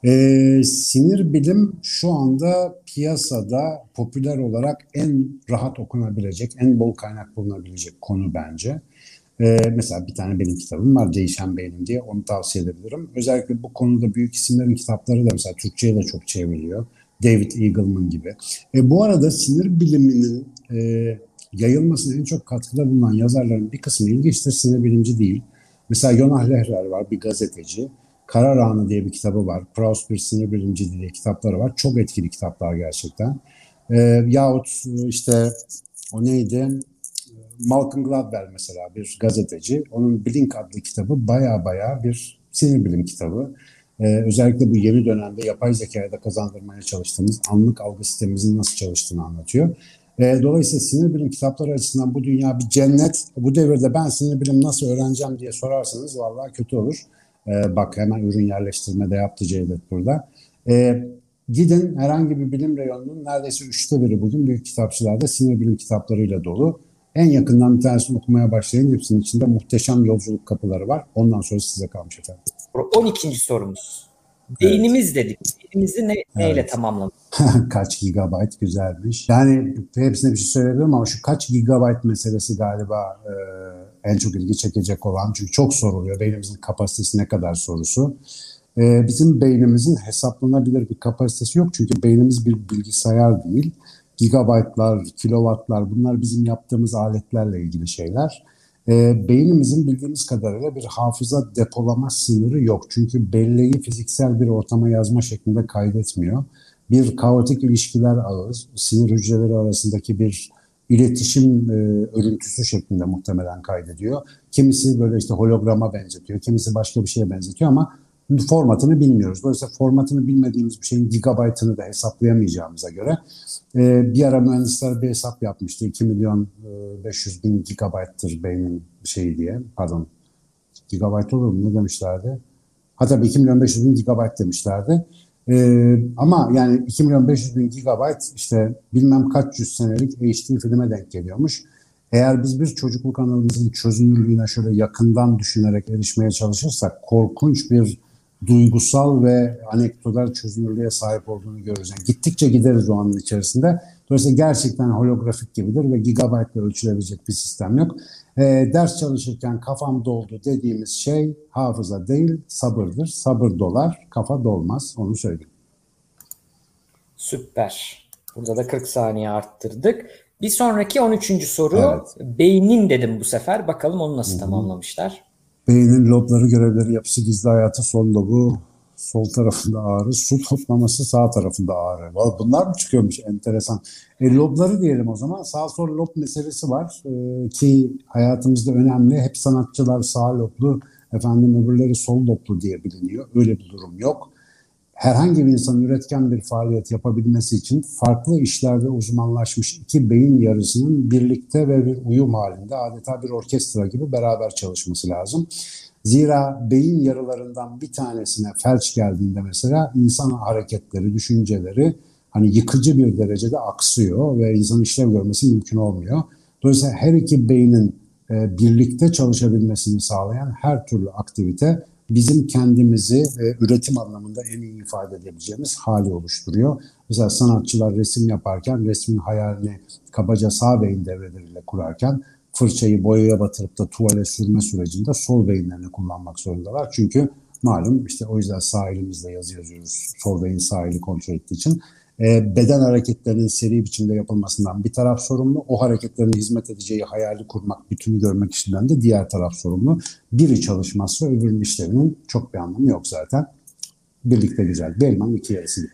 [SPEAKER 2] Ee, sinir bilim şu anda piyasada popüler olarak en rahat okunabilecek, en bol kaynak bulunabilecek konu bence. Ee, mesela bir tane benim kitabım var Değişen Beynim diye onu tavsiye edebilirim. Özellikle bu konuda büyük isimlerin kitapları da mesela Türkçe'ye de çok çevriliyor. David Eagleman gibi. E, bu arada sinir biliminin e, yayılmasına en çok katkıda bulunan yazarların bir kısmı ilginçtir. Sinir bilimci değil. Mesela Yonah Lehrer var bir gazeteci. Karar Anı diye bir kitabı var. Proust bir sinir bilimci diye kitapları var. Çok etkili kitaplar gerçekten. E, yahut işte o neydi? Malcolm Gladwell mesela bir gazeteci. Onun Blink adlı kitabı baya baya bir sinir bilim kitabı. Ee, özellikle bu yeni dönemde yapay zekaya da kazandırmaya çalıştığımız anlık algı sistemimizin nasıl çalıştığını anlatıyor. E, dolayısıyla sinir bilim kitapları açısından bu dünya bir cennet. Bu devirde ben sinir bilim nasıl öğreneceğim diye sorarsanız vallahi kötü olur. E, bak hemen ürün yerleştirmede yaptı Cevdet burada. E, gidin herhangi bir bilim reyonunun neredeyse üçte biri bugün büyük kitapçılarda sinir bilim kitaplarıyla dolu. En yakından bir tanesini okumaya başlayın. Hepsinin içinde muhteşem yolculuk kapıları var. Ondan sonra size kalmış efendim.
[SPEAKER 1] 12. sorumuz. Beynimiz evet. dedik. Beynimizi ne, neyle evet. tamamladık?
[SPEAKER 2] kaç gigabayt güzelmiş. Yani hepsine bir şey söyleyebilirim ama şu kaç gigabayt meselesi galiba e, en çok ilgi çekecek olan. Çünkü çok soruluyor. Beynimizin kapasitesi ne kadar sorusu. E, bizim beynimizin hesaplanabilir bir kapasitesi yok. Çünkü beynimiz bir bilgisayar değil gigabaytlar, kilowattlar bunlar bizim yaptığımız aletlerle ilgili şeyler. E, beynimizin bildiğimiz kadarıyla bir hafıza depolama sınırı yok. Çünkü belleği fiziksel bir ortama yazma şeklinde kaydetmiyor. Bir kaotik ilişkiler ağı, sinir hücreleri arasındaki bir iletişim e, örüntüsü şeklinde muhtemelen kaydediyor. Kimisi böyle işte holograma benzetiyor, kimisi başka bir şeye benzetiyor ama formatını bilmiyoruz. Dolayısıyla formatını bilmediğimiz bir şeyin gigabaytını da hesaplayamayacağımıza göre e, bir ara mühendisler bir hesap yapmıştı. 2 milyon e, 500 bin gigabayttır beynin şeyi diye. Pardon. Gigabayt olur mu? Ne demişlerdi? Hatta 2 milyon 500 bin gigabayt demişlerdi. Ee, ama yani 2 milyon 500 bin gigabayt işte bilmem kaç yüz senelik HD filme denk geliyormuş. Eğer biz bir çocukluk anılarımızın çözünürlüğüne şöyle yakından düşünerek erişmeye çalışırsak korkunç bir duygusal ve anekdotal çözünürlüğe sahip olduğunu görürüz. Yani gittikçe gideriz o anın içerisinde. Dolayısıyla gerçekten holografik gibidir ve gigabaytla ölçülebilecek bir sistem yok. E, ders çalışırken kafam doldu dediğimiz şey hafıza değil sabırdır. Sabır dolar, kafa dolmaz. Onu söyleyeyim.
[SPEAKER 1] Süper. Burada da 40 saniye arttırdık. Bir sonraki 13. soru. Evet. Beynin dedim bu sefer. Bakalım onu nasıl Hı-hı. tamamlamışlar.
[SPEAKER 2] Beynin lobları, görevleri, yapısı, gizli hayatı, sol lobu, sol tarafında ağrı, su toplaması sağ tarafında ağrı. Bunlar mı çıkıyormuş enteresan. E, lobları diyelim o zaman. Sağ sol lob meselesi var e, ki hayatımızda önemli. Hep sanatçılar sağ loblu, efendim öbürleri sol loblu diye biliniyor. Öyle bir durum yok herhangi bir insanın üretken bir faaliyet yapabilmesi için farklı işlerde uzmanlaşmış iki beyin yarısının birlikte ve bir uyum halinde adeta bir orkestra gibi beraber çalışması lazım. Zira beyin yarılarından bir tanesine felç geldiğinde mesela insan hareketleri, düşünceleri hani yıkıcı bir derecede aksıyor ve insanın işlev görmesi mümkün olmuyor. Dolayısıyla her iki beynin e, birlikte çalışabilmesini sağlayan her türlü aktivite bizim kendimizi e, üretim anlamında en iyi ifade edebileceğimiz hali oluşturuyor. Mesela sanatçılar resim yaparken resmin hayalini kabaca sağ beyin devreleriyle kurarken fırçayı boyaya batırıp da tuvale sürme sürecinde sol beyinlerini kullanmak zorundalar. Çünkü malum işte o yüzden sağ elimizle yazı yazıyoruz. Sol beyin sağ eli kontrol ettiği için. E, beden hareketlerinin seri biçimde yapılmasından bir taraf sorumlu. O hareketlerin hizmet edeceği hayali kurmak, bütünü görmek işinden de diğer taraf sorumlu. Biri çalışmazsa öbürünün işlerinin çok bir anlamı yok zaten. Birlikte güzel. Bir elmanın iki yarısı gibi.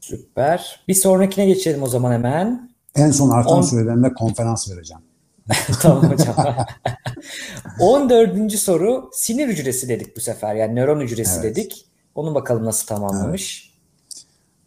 [SPEAKER 1] Süper. Bir sonrakine geçelim o zaman hemen.
[SPEAKER 2] En son artan On... sürelerinde konferans vereceğim.
[SPEAKER 1] tamam hocam. 14. soru sinir hücresi dedik bu sefer. Yani nöron hücresi evet. dedik. Onu bakalım nasıl tamamlamış.
[SPEAKER 2] Evet.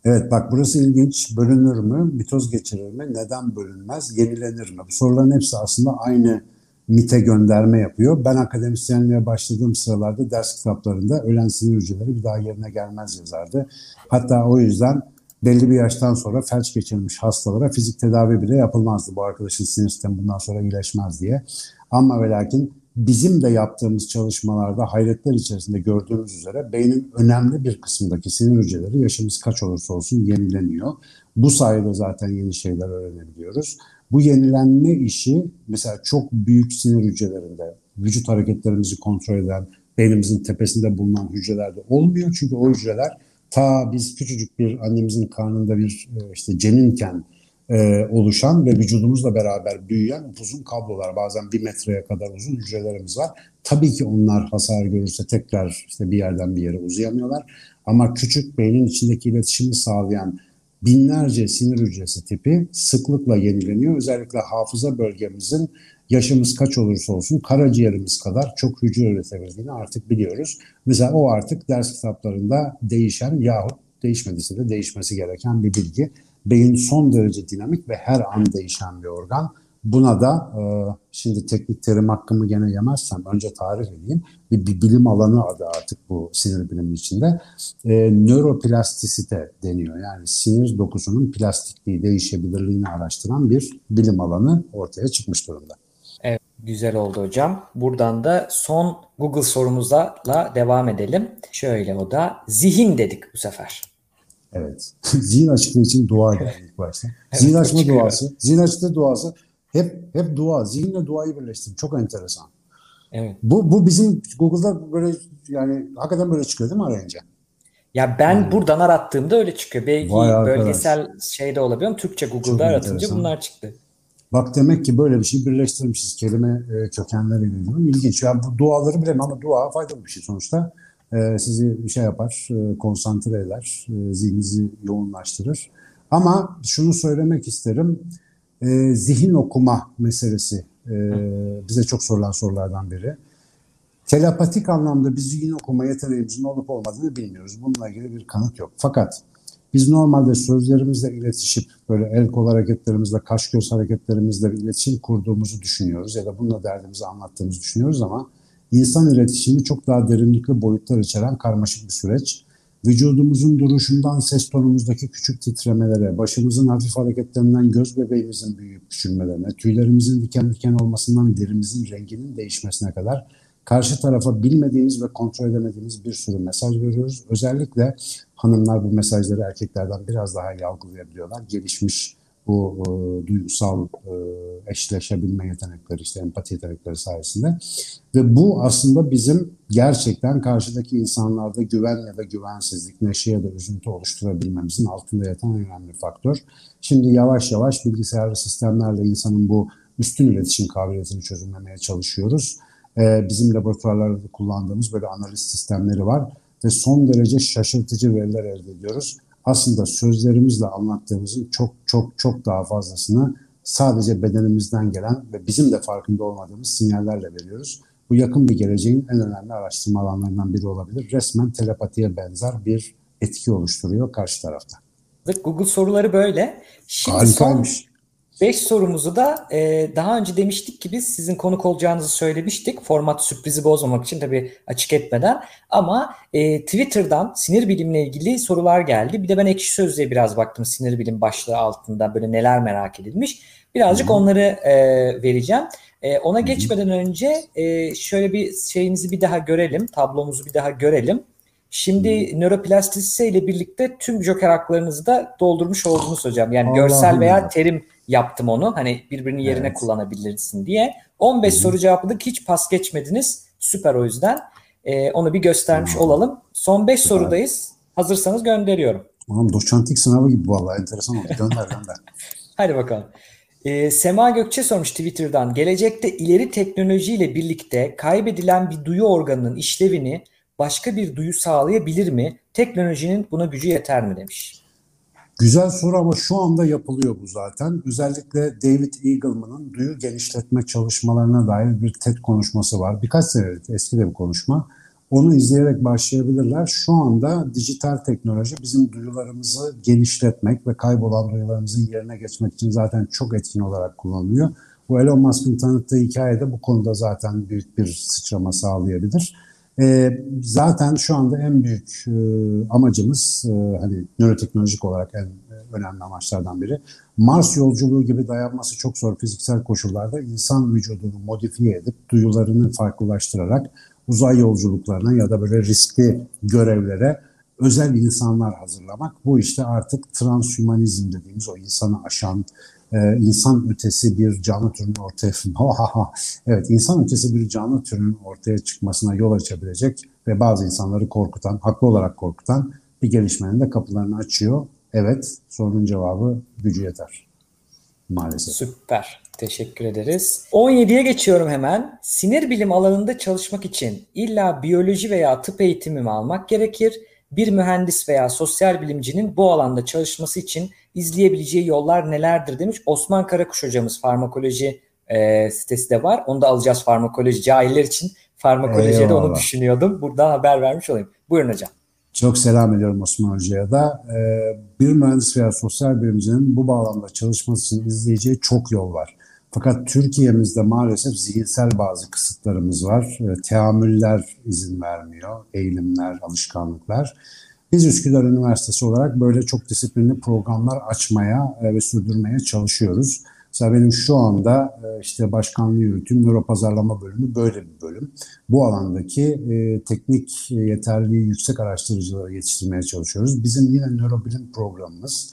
[SPEAKER 2] Evet bak burası ilginç. Bölünür mü? Mitoz geçirir mi? Neden bölünmez? Yenilenir mi? Bu soruların hepsi aslında aynı MIT'e gönderme yapıyor. Ben akademisyenliğe başladığım sıralarda ders kitaplarında ölen sinir hücreleri bir daha yerine gelmez yazardı. Hatta o yüzden belli bir yaştan sonra felç geçirmiş hastalara fizik tedavi bile yapılmazdı. Bu arkadaşın sinir sistemi bundan sonra iyileşmez diye. Ama ve lakin bizim de yaptığımız çalışmalarda hayretler içerisinde gördüğümüz üzere beynin önemli bir kısmındaki sinir hücreleri yaşımız kaç olursa olsun yenileniyor. Bu sayede zaten yeni şeyler öğrenebiliyoruz. Bu yenilenme işi mesela çok büyük sinir hücrelerinde vücut hareketlerimizi kontrol eden beynimizin tepesinde bulunan hücrelerde olmuyor. Çünkü o hücreler ta biz küçücük bir annemizin karnında bir e, işte ceninken e, oluşan ve vücudumuzla beraber büyüyen uzun kablolar bazen bir metreye kadar uzun hücrelerimiz var. Tabii ki onlar hasar görürse tekrar işte bir yerden bir yere uzayamıyorlar. Ama küçük beynin içindeki iletişimi sağlayan binlerce sinir hücresi tipi sıklıkla yenileniyor. Özellikle hafıza bölgemizin yaşımız kaç olursa olsun karaciğerimiz kadar çok hücre üretebildiğini artık biliyoruz. Mesela o artık ders kitaplarında değişen yahut değişmediyse de değişmesi gereken bir bilgi. Beyin son derece dinamik ve her an değişen bir organ. Buna da e, şimdi teknik terim hakkımı gene yemezsem önce tarif edeyim. Bir, bir bilim alanı adı artık bu sinir bilimi içinde. E, nöroplastisite deniyor. Yani sinir dokusunun plastikliği, değişebilirliğini araştıran bir bilim alanı ortaya çıkmış durumda.
[SPEAKER 1] Evet, güzel oldu hocam. Buradan da son Google sorumuzla devam edelim. Şöyle o da zihin dedik bu sefer.
[SPEAKER 2] Evet. Zihin açıklığı için dua geldi ilk başta. evet, zihin açma çıkıyor. duası. Zihin açıklığı duası hep hep dua. Zihinle duayı birleştirdim. Çok enteresan. Evet. Bu, bu bizim Google'da böyle yani hakikaten böyle çıkıyor değil mi arayınca?
[SPEAKER 1] Ya ben yani. buradan arattığımda öyle çıkıyor. Belki bölgesel şeyde olabiliyor ama Türkçe Google'da Çok aratınca enteresan. bunlar çıktı.
[SPEAKER 2] Bak demek ki böyle bir şey birleştirmişiz kelime e, kökenleriyle. İlginç. Yani bu duaları bilemem ama dua faydalı bir şey sonuçta sizi şey yapar, e, konsantre eder, e, zihninizi yoğunlaştırır. Ama şunu söylemek isterim, e, zihin okuma meselesi bize çok sorulan sorulardan biri. Telepatik anlamda biz zihin okuma yeteneğimizin olup olmadığını bilmiyoruz. Bununla ilgili bir kanıt yok. Fakat biz normalde sözlerimizle iletişip böyle el kol hareketlerimizle, kaş göz hareketlerimizle iletişim kurduğumuzu düşünüyoruz ya da bununla derdimizi anlattığımızı düşünüyoruz ama insan iletişimi çok daha derinlikli boyutlar içeren karmaşık bir süreç. Vücudumuzun duruşundan ses tonumuzdaki küçük titremelere, başımızın hafif hareketlerinden göz bebeğimizin büyüyüp küçülmelerine, tüylerimizin diken diken olmasından derimizin renginin değişmesine kadar karşı tarafa bilmediğimiz ve kontrol edemediğimiz bir sürü mesaj veriyoruz. Özellikle hanımlar bu mesajları erkeklerden biraz daha yalgılayabiliyorlar. Gelişmiş bu e, duygusal e, eşleşebilme yetenekleri, işte empati yetenekleri sayesinde. Ve bu aslında bizim gerçekten karşıdaki insanlarda güven ya da güvensizlik, neşe ya da üzüntü oluşturabilmemizin altında yatan önemli faktör. Şimdi yavaş yavaş bilgisayar sistemlerle insanın bu üstün iletişim kabiliyetini çözümlemeye çalışıyoruz. Ee, bizim laboratuvarlarda kullandığımız böyle analiz sistemleri var ve son derece şaşırtıcı veriler elde ediyoruz. Aslında sözlerimizle anlattığımızın çok çok çok daha fazlasını sadece bedenimizden gelen ve bizim de farkında olmadığımız sinyallerle veriyoruz. Bu yakın bir geleceğin en önemli araştırma alanlarından biri olabilir. Resmen telepatiye benzer bir etki oluşturuyor karşı tarafta.
[SPEAKER 1] Google soruları böyle.
[SPEAKER 2] Şimdi Harikaymış. Son
[SPEAKER 1] 5 sorumuzu da e, daha önce demiştik ki biz sizin konuk olacağınızı söylemiştik. Format sürprizi bozmamak için tabii açık etmeden. Ama e, Twitter'dan sinir bilimle ilgili sorular geldi. Bir de ben ekşi sözlüğe biraz baktım sinir bilim başlığı altında böyle neler merak edilmiş. Birazcık Hı-hı. onları e, vereceğim. E, ona Hı-hı. geçmeden önce e, şöyle bir şeyimizi bir daha görelim. Tablomuzu bir daha görelim. Şimdi hmm. nöroplastisite ile birlikte tüm joker haklarınızı da doldurmuş oldunuz hocam. Yani Allah görsel Allah. veya terim yaptım onu. Hani birbirinin yerine evet. kullanabilirsin diye. 15 Hı-hı. soru cevapladık. Hiç pas geçmediniz. Süper o yüzden. Ee, onu bir göstermiş Hı-hı. olalım. Son 5 sorudayız. Hazırsanız gönderiyorum.
[SPEAKER 2] Tamam doçentlik sınavı gibi vallahi enteresan oldu. Gönder gönder.
[SPEAKER 1] Hadi bakalım. Ee, Sema Gökçe sormuş Twitter'dan. Gelecekte ileri teknolojiyle birlikte kaybedilen bir duyu organının işlevini başka bir duyu sağlayabilir mi? Teknolojinin buna gücü yeter mi demiş.
[SPEAKER 2] Güzel soru ama şu anda yapılıyor bu zaten. Özellikle David Eagleman'ın duyu genişletme çalışmalarına dair bir TED konuşması var. Birkaç senelik eski de bir konuşma. Onu izleyerek başlayabilirler. Şu anda dijital teknoloji bizim duyularımızı genişletmek ve kaybolan duyularımızın yerine geçmek için zaten çok etkin olarak kullanılıyor. Bu Elon Musk'ın tanıttığı hikayede bu konuda zaten büyük bir sıçrama sağlayabilir. E, zaten şu anda en büyük e, amacımız e, hani nöroteknolojik olarak en e, önemli amaçlardan biri. Mars yolculuğu gibi dayanması çok zor fiziksel koşullarda insan vücudunu modifiye edip duyularını farklılaştırarak uzay yolculuklarına ya da böyle riskli görevlere özel insanlar hazırlamak. Bu işte artık transhümanizm dediğimiz o insanı aşan, e, insan ötesi bir canlı türünün ortaya evet insan ötesi bir canlı türünün ortaya çıkmasına yol açabilecek ve bazı insanları korkutan, haklı olarak korkutan bir gelişmenin de kapılarını açıyor. Evet, sorunun cevabı gücü yeter. Maalesef.
[SPEAKER 1] Süper. Teşekkür ederiz. 17'ye geçiyorum hemen. Sinir bilim alanında çalışmak için illa biyoloji veya tıp eğitimi mi almak gerekir? Bir mühendis veya sosyal bilimcinin bu alanda çalışması için izleyebileceği yollar nelerdir demiş. Osman Karakuş hocamız farmakoloji e, sitesi de var. Onu da alacağız farmakoloji cahiller için. Farmakolojiye de onu düşünüyordum. Burada haber vermiş olayım. Buyurun hocam.
[SPEAKER 2] Çok selam ediyorum Osman Hoca'ya da. Ee, bir mühendis veya sosyal bilimcinin bu bağlamda çalışması için izleyeceği çok yol var. Fakat Türkiye'mizde maalesef zihinsel bazı kısıtlarımız var. E, teamüller izin vermiyor, eğilimler, alışkanlıklar. Biz Üsküdar Üniversitesi olarak böyle çok disiplinli programlar açmaya e, ve sürdürmeye çalışıyoruz. Mesela benim şu anda e, işte başkanlığı yürütüm nöropazarlama bölümü böyle bir bölüm. Bu alandaki e, teknik yeterliği yüksek araştırıcıları yetiştirmeye çalışıyoruz. Bizim yine nörobilim programımız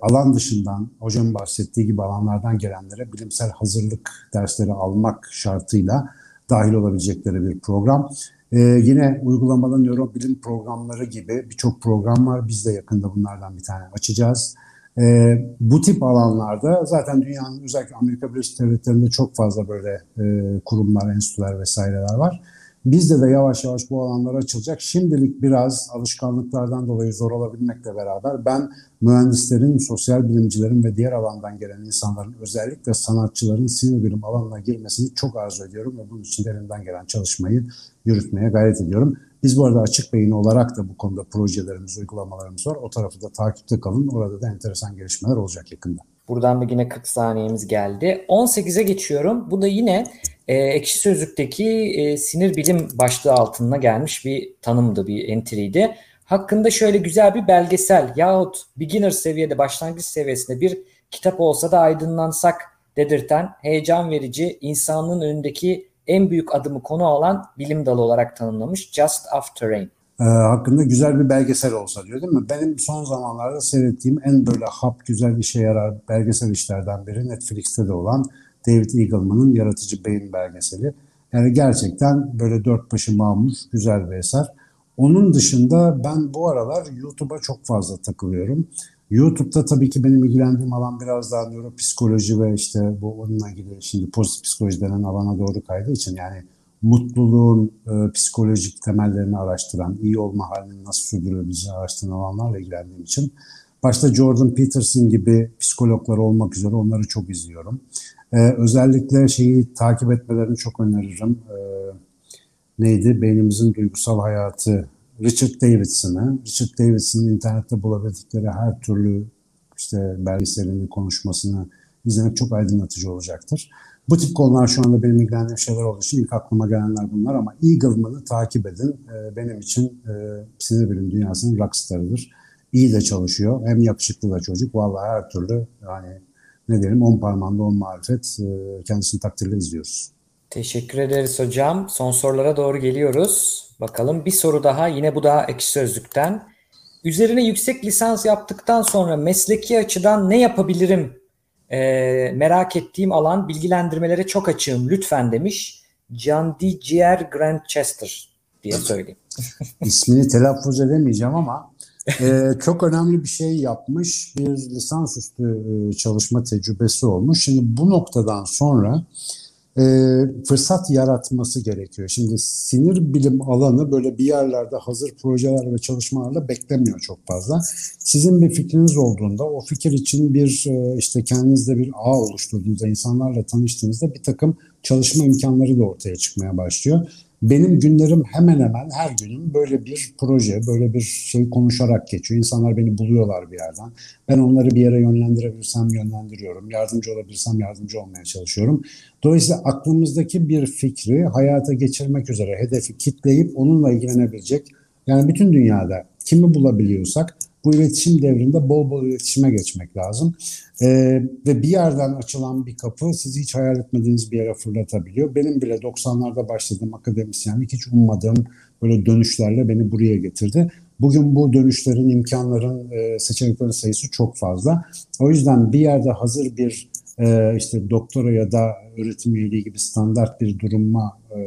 [SPEAKER 2] alan dışından hocam bahsettiği gibi alanlardan gelenlere bilimsel hazırlık dersleri almak şartıyla dahil olabilecekleri bir program. Ee, yine uygulamalı nörobilim programları gibi birçok program var. Biz de yakında bunlardan bir tane açacağız. Ee, bu tip alanlarda zaten dünyanın özellikle Amerika Birleşik Devletleri'nde çok fazla böyle e, kurumlar, enstitüler vesaireler var. Bizde de yavaş yavaş bu alanlar açılacak. Şimdilik biraz alışkanlıklardan dolayı zor olabilmekle beraber ben mühendislerin, sosyal bilimcilerin ve diğer alandan gelen insanların özellikle sanatçıların sinir bilim alanına girmesini çok arzu ediyorum ve bunun için de elimden gelen çalışmayı yürütmeye gayret ediyorum. Biz bu arada açık beyin olarak da bu konuda projelerimiz, uygulamalarımız var. O tarafı da takipte kalın. Orada da enteresan gelişmeler olacak yakında.
[SPEAKER 1] Buradan da yine 40 saniyemiz geldi. 18'e geçiyorum. Bu da yine e, Ekşi Sözlük'teki e, sinir bilim başlığı altına gelmiş bir tanımdı, bir entry'ydi. Hakkında şöyle güzel bir belgesel yahut beginner seviyede, başlangıç seviyesinde bir kitap olsa da aydınlansak dedirten, heyecan verici, insanlığın önündeki en büyük adımı konu alan bilim dalı olarak tanımlamış Just After Rain.
[SPEAKER 2] E, hakkında güzel bir belgesel olsa diyor değil mi? Benim son zamanlarda seyrettiğim en böyle hap güzel işe yarar belgesel işlerden biri Netflix'te de olan David Eagleman'ın Yaratıcı Beyin belgeseli. Yani gerçekten böyle dört başı mamur güzel bir eser. Onun dışında ben bu aralar YouTube'a çok fazla takılıyorum. YouTube'da tabii ki benim ilgilendiğim alan biraz daha nöropsikoloji ve işte bu onunla ilgili şimdi pozitif psikoloji denen alana doğru kaydığı için yani mutluluğun e, psikolojik temellerini araştıran, iyi olma halini nasıl sürdürülebileceğini araştıran alanlarla ilgilendiğim için başta Jordan Peterson gibi psikologlar olmak üzere onları çok izliyorum. E, özellikle şeyi takip etmelerini çok öneririm. E, neydi? Beynimizin duygusal hayatı Richard Davidson'ı. Richard Davidson'ın internette bulabildikleri her türlü işte belgeselini, konuşmasını izlemek çok aydınlatıcı olacaktır. Bu tip konular şu anda benim ilgilendiğim şeyler olduğu için ilk aklıma gelenler bunlar ama Eagleman'ı takip edin. Ee, benim için e, sinir bilim dünyasının rockstarıdır. İyi de çalışıyor. Hem yakışıklı da çocuk. Vallahi her türlü yani ne diyelim on parmağında on marifet e, kendisini takdirle izliyoruz.
[SPEAKER 1] Teşekkür ederiz hocam. Son sorulara doğru geliyoruz. Bakalım bir soru daha yine bu da ekşi sözlükten. Üzerine yüksek lisans yaptıktan sonra mesleki açıdan ne yapabilirim e, merak ettiğim alan bilgilendirmelere çok açığım lütfen demiş. Candy Ciğer Grandchester diye söyleyeyim.
[SPEAKER 2] İsmini telaffuz edemeyeceğim ama e, çok önemli bir şey yapmış. Bir lisansüstü e, çalışma tecrübesi olmuş. Şimdi bu noktadan sonra e, fırsat yaratması gerekiyor. Şimdi sinir bilim alanı böyle bir yerlerde hazır projeler ve çalışmalarla beklemiyor çok fazla. Sizin bir fikriniz olduğunda o fikir için bir e, işte kendinizde bir ağ oluşturduğunuzda, insanlarla tanıştığınızda bir takım çalışma imkanları da ortaya çıkmaya başlıyor. Benim günlerim hemen hemen her günüm böyle bir proje, böyle bir şey konuşarak geçiyor. İnsanlar beni buluyorlar bir yerden. Ben onları bir yere yönlendirebilirsem yönlendiriyorum. Yardımcı olabilirsem yardımcı olmaya çalışıyorum. Dolayısıyla aklımızdaki bir fikri hayata geçirmek üzere hedefi kitleyip onunla ilgilenebilecek yani bütün dünyada kimi bulabiliyorsak bu iletişim devrinde bol bol iletişime geçmek lazım. Ee, ve bir yerden açılan bir kapı sizi hiç hayal etmediğiniz bir yere fırlatabiliyor. Benim bile 90'larda başladığım akademisyenlik hiç ummadığım böyle dönüşlerle beni buraya getirdi. Bugün bu dönüşlerin, imkanların, e, seçeneklerin sayısı çok fazla. O yüzden bir yerde hazır bir e, işte doktora ya da öğretim üyeliği gibi standart bir duruma e,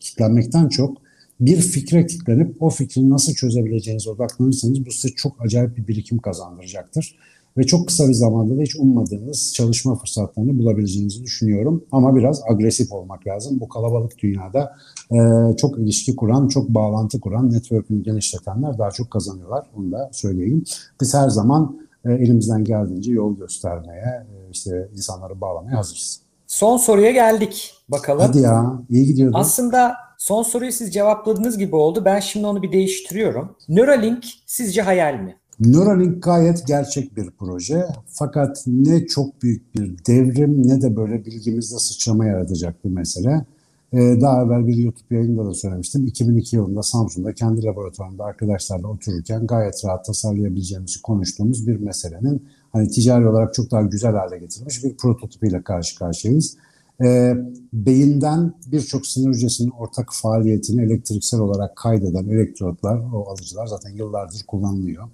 [SPEAKER 2] kitlenmekten çok bir fikre kilitlenip o fikri nasıl çözebileceğinize odaklanırsanız bu size çok acayip bir birikim kazandıracaktır. Ve çok kısa bir zamanda da hiç ummadığınız çalışma fırsatlarını bulabileceğinizi düşünüyorum. Ama biraz agresif olmak lazım. Bu kalabalık dünyada e, çok ilişki kuran, çok bağlantı kuran, network'ünü genişletenler daha çok kazanıyorlar. Onu da söyleyeyim. Biz her zaman e, elimizden geldiğince yol göstermeye, e, işte insanları bağlamaya hazırız.
[SPEAKER 1] Son soruya geldik. Bakalım.
[SPEAKER 2] Hadi ya, iyi gidiyordu.
[SPEAKER 1] Aslında Son soruyu siz cevapladığınız gibi oldu. Ben şimdi onu bir değiştiriyorum. Neuralink sizce hayal mi?
[SPEAKER 2] Neuralink gayet gerçek bir proje. Fakat ne çok büyük bir devrim ne de böyle bilgimizde sıçrama yaratacak bir mesele. Ee, daha evvel bir YouTube yayında da söylemiştim. 2002 yılında Samsun'da kendi laboratuvarımda arkadaşlarla otururken gayet rahat tasarlayabileceğimizi konuştuğumuz bir meselenin hani ticari olarak çok daha güzel hale getirilmiş bir prototipiyle karşı karşıyayız e, beyinden birçok sinir hücresinin ortak faaliyetini elektriksel olarak kaydeden elektrotlar, o alıcılar zaten yıllardır kullanılıyor.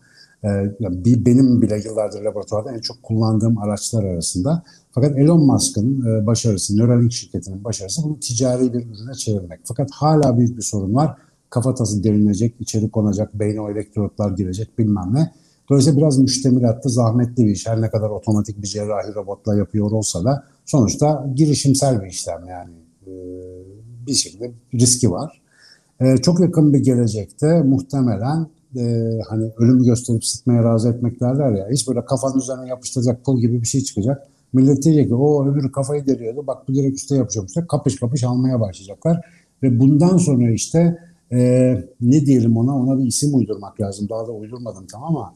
[SPEAKER 2] E, benim bile yıllardır laboratuvarda en çok kullandığım araçlar arasında. Fakat Elon Musk'ın e, başarısı, Neuralink şirketinin başarısı bunu ticari bir ürüne çevirmek. Fakat hala büyük bir sorun var. Kafatası derinecek, içeri konacak, beyne o elektrotlar girecek bilmem ne. Dolayısıyla biraz müştemilatlı, zahmetli bir iş. Her ne kadar otomatik bir cerrahi robotla yapıyor olsa da sonuçta girişimsel bir işlem yani. Ee, bir şekilde riski var. E, çok yakın bir gelecekte muhtemelen e, hani ölümü gösterip sıtmaya razı etmek derler ya. Hiç böyle kafanın üzerine yapıştıracak pul gibi bir şey çıkacak. Millet diyecek ki o öbürü kafayı deliyordu bak bu direkt üstte yapıyormuş. Kapış kapış almaya başlayacaklar. Ve bundan sonra işte e, ne diyelim ona ona bir isim uydurmak lazım. Daha da uydurmadım tamam ama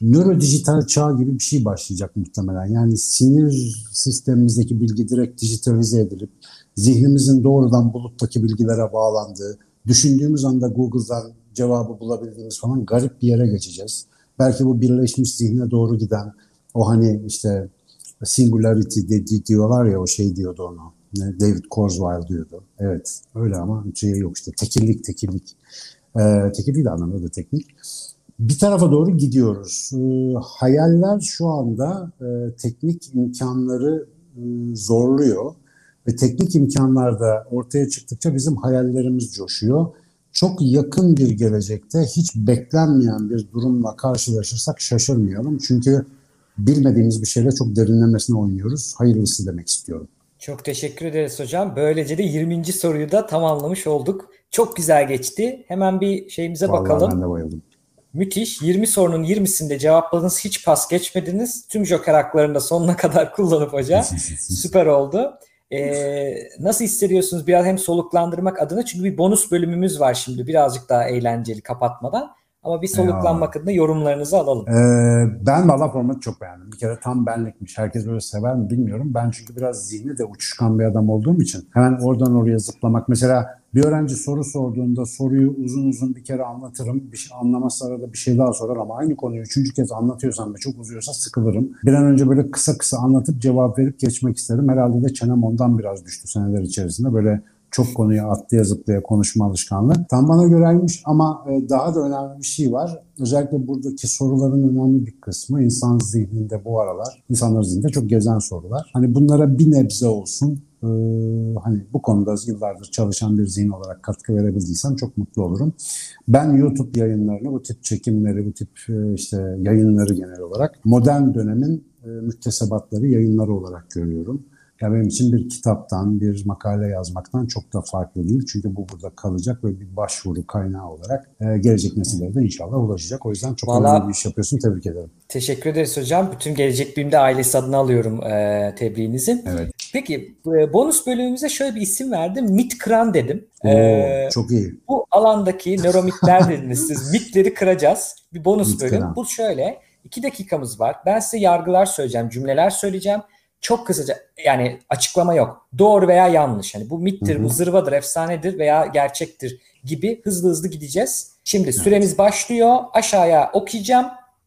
[SPEAKER 2] nörodijital çağ gibi bir şey başlayacak muhtemelen. Yani sinir sistemimizdeki bilgi direkt dijitalize edilip zihnimizin doğrudan buluttaki bilgilere bağlandığı, düşündüğümüz anda Google'dan cevabı bulabildiğimiz falan garip bir yere geçeceğiz. Belki bu birleşmiş zihne doğru giden o hani işte singularity de, diyorlar ya o şey diyordu onu. David Kurzweil diyordu. Evet öyle ama şey yok işte tekillik tekillik. Ee, tekillik de anlamında teknik. Bir tarafa doğru gidiyoruz. Ee, hayaller şu anda e, teknik imkanları e, zorluyor ve teknik imkanlar da ortaya çıktıkça bizim hayallerimiz coşuyor. Çok yakın bir gelecekte hiç beklenmeyen bir durumla karşılaşırsak şaşırmayalım. Çünkü bilmediğimiz bir şeyle çok derinlemesine oynuyoruz. Hayırlısı demek istiyorum.
[SPEAKER 1] Çok teşekkür ederiz hocam. Böylece de 20. soruyu da tamamlamış olduk. Çok güzel geçti. Hemen bir şeyimize
[SPEAKER 2] Vallahi
[SPEAKER 1] bakalım.
[SPEAKER 2] ben de bayıldım.
[SPEAKER 1] Müthiş. 20 sorunun 20'sinde cevapladınız. Hiç pas geçmediniz. Tüm joker haklarını da sonuna kadar kullanıp hocam. Süper oldu. Ee, nasıl hissediyorsunuz biraz hem soluklandırmak adına çünkü bir bonus bölümümüz var şimdi birazcık daha eğlenceli kapatmadan. Ama bir soluklanmak adına yorumlarınızı alalım.
[SPEAKER 2] Ee, ben valla formatı çok beğendim. Bir kere tam benlikmiş. Herkes böyle sever mi bilmiyorum. Ben çünkü biraz zihni de uçuşkan bir adam olduğum için hemen oradan oraya zıplamak. Mesela bir öğrenci soru sorduğunda soruyu uzun uzun bir kere anlatırım. Bir şey anlamazsa arada bir şey daha sorar ama aynı konuyu üçüncü kez anlatıyorsam ve çok uzuyorsa sıkılırım. Bir an önce böyle kısa kısa anlatıp cevap verip geçmek isterim. Herhalde de çenem ondan biraz düştü seneler içerisinde. Böyle çok konuya atlaya zıplaya konuşma alışkanlığı. Tam bana göreymiş ama e, daha da önemli bir şey var. Özellikle buradaki soruların önemli bir kısmı insan zihninde bu aralar, insanların zihninde çok gezen sorular. Hani bunlara bir nebze olsun ee, hani bu konuda yıllardır çalışan bir zihin olarak katkı verebildiysem çok mutlu olurum. Ben YouTube yayınlarını, bu tip çekimleri, bu tip e, işte yayınları genel olarak modern dönemin e, müktesebatları, yayınları olarak görüyorum. Ya benim için bir kitaptan, bir makale yazmaktan çok da farklı değil. Çünkü bu burada kalacak ve bir başvuru kaynağı olarak e, gelecek nesillere de inşallah ulaşacak. O yüzden çok Vallahi, önemli bir iş yapıyorsun. Tebrik ederim.
[SPEAKER 1] Teşekkür ederiz hocam. Bütün Gelecek Bilim'de ailesi adına alıyorum e, tebriğinizi. Evet. Peki e, bonus bölümümüze şöyle bir isim verdim. Mit kıran dedim.
[SPEAKER 2] Oo, ee, çok iyi.
[SPEAKER 1] Bu alandaki nöromitler dediniz siz. Mitleri kıracağız. Bir bonus mit bölüm. Kıran. Bu şöyle. iki dakikamız var. Ben size yargılar söyleyeceğim, cümleler söyleyeceğim çok kısaca yani açıklama yok. Doğru veya yanlış. Yani bu mittir, hı hı. bu zırvadır, efsanedir veya gerçektir gibi hızlı hızlı gideceğiz. Şimdi süremiz evet. başlıyor. Aşağıya okuyacağım.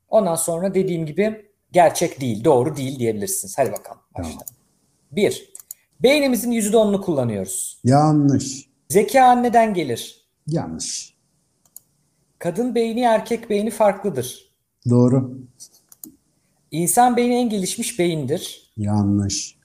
[SPEAKER 1] Ondan sonra dediğim gibi gerçek değil, doğru değil diyebilirsiniz. Hadi bakalım. Başlayalım. Tamam. Bir, beynimizin %10'unu kullanıyoruz.
[SPEAKER 2] Yanlış.
[SPEAKER 1] Zeka anneden gelir.
[SPEAKER 2] Yanlış.
[SPEAKER 1] Kadın beyni erkek beyni farklıdır.
[SPEAKER 2] Doğru.
[SPEAKER 1] İnsan beyni en gelişmiş beyindir.
[SPEAKER 2] Yanlış.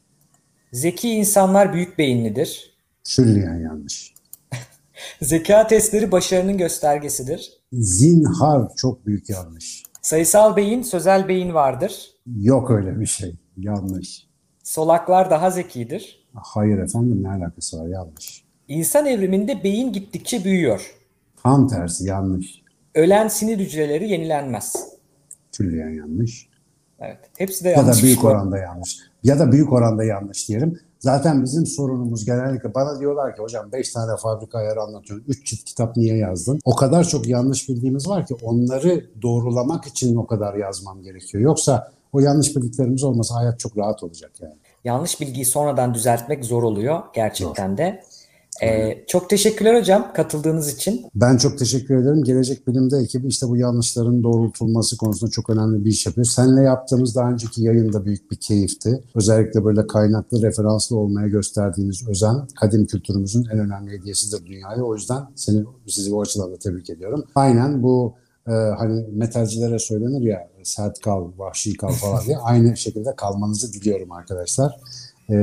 [SPEAKER 1] Zeki insanlar büyük beyinlidir.
[SPEAKER 2] Külliyen yanlış.
[SPEAKER 1] Zeka testleri başarının göstergesidir.
[SPEAKER 2] Zinhar çok büyük yanlış.
[SPEAKER 1] Sayısal beyin, sözel beyin vardır.
[SPEAKER 2] Yok öyle bir şey. Yanlış.
[SPEAKER 1] Solaklar daha zekidir.
[SPEAKER 2] Hayır efendim ne alakası var yanlış.
[SPEAKER 1] İnsan evriminde beyin gittikçe büyüyor.
[SPEAKER 2] Tam tersi yanlış.
[SPEAKER 1] Ölen sinir hücreleri yenilenmez.
[SPEAKER 2] Külliyen yanlış.
[SPEAKER 1] Evet. Hepsi de yanlış.
[SPEAKER 2] Ya da büyük oranda yanlış. Ya da büyük oranda yanlış diyelim. Zaten bizim sorunumuz genellikle bana diyorlar ki hocam 5 tane fabrika ayarı anlatıyorsun. 3 çift kitap niye yazdın? O kadar çok yanlış bildiğimiz var ki onları doğrulamak için o kadar yazmam gerekiyor. Yoksa o yanlış bildiklerimiz olmasa hayat çok rahat olacak yani.
[SPEAKER 1] Yanlış bilgiyi sonradan düzeltmek zor oluyor gerçekten zor. de. Ee, çok teşekkürler hocam katıldığınız için.
[SPEAKER 2] Ben çok teşekkür ederim. Gelecek Bilim'de ekibi işte bu yanlışların doğrultulması konusunda çok önemli bir iş yapıyor. Seninle yaptığımız daha önceki yayın da büyük bir keyifti. Özellikle böyle kaynaklı, referanslı olmaya gösterdiğiniz özen kadim kültürümüzün en önemli hediyesidir dünyaya. O yüzden seni, sizi o açıdan da tebrik ediyorum. Aynen bu e, hani metalcilere söylenir ya sert kal, vahşi kal falan diye aynı şekilde kalmanızı diliyorum arkadaşlar. E,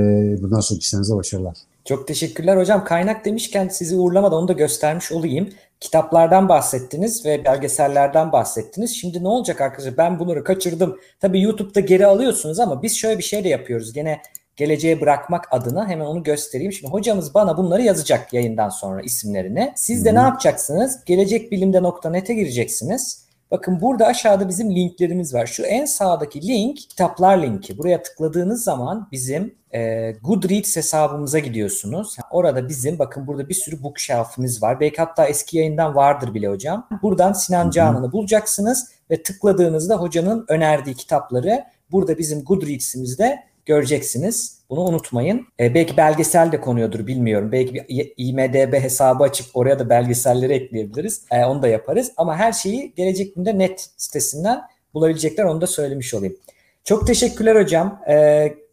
[SPEAKER 2] bundan sonraki işlerinize başarılar.
[SPEAKER 1] Çok teşekkürler hocam. Kaynak demişken sizi uğurlamadan onu da göstermiş olayım. Kitaplardan bahsettiniz ve belgesellerden bahsettiniz. Şimdi ne olacak arkadaşlar? Ben bunları kaçırdım. Tabii YouTube'da geri alıyorsunuz ama biz şöyle bir şey de yapıyoruz. Gene geleceğe bırakmak adına hemen onu göstereyim. Şimdi hocamız bana bunları yazacak yayından sonra isimlerini. Siz de
[SPEAKER 2] Hı.
[SPEAKER 1] ne yapacaksınız? Gelecekbilimde.net'e gireceksiniz. Bakın burada aşağıda bizim linklerimiz var. Şu en sağdaki link kitaplar linki. Buraya tıkladığınız zaman bizim e, Goodreads hesabımıza gidiyorsunuz. Orada bizim bakın burada bir sürü bookshelf'imiz var. Belki hatta eski yayından vardır bile hocam. Buradan Sinan Canan'ı bulacaksınız ve tıkladığınızda hocanın önerdiği kitapları burada bizim Goodreads'imizde göreceksiniz. Bunu unutmayın. E, belki belgesel de konuyordur bilmiyorum. Belki bir IMDB hesabı açıp oraya da belgeselleri ekleyebiliriz. E, onu da yaparız. Ama her şeyi Gelecek Günde net sitesinden bulabilecekler. Onu da söylemiş olayım. Çok teşekkürler hocam. E,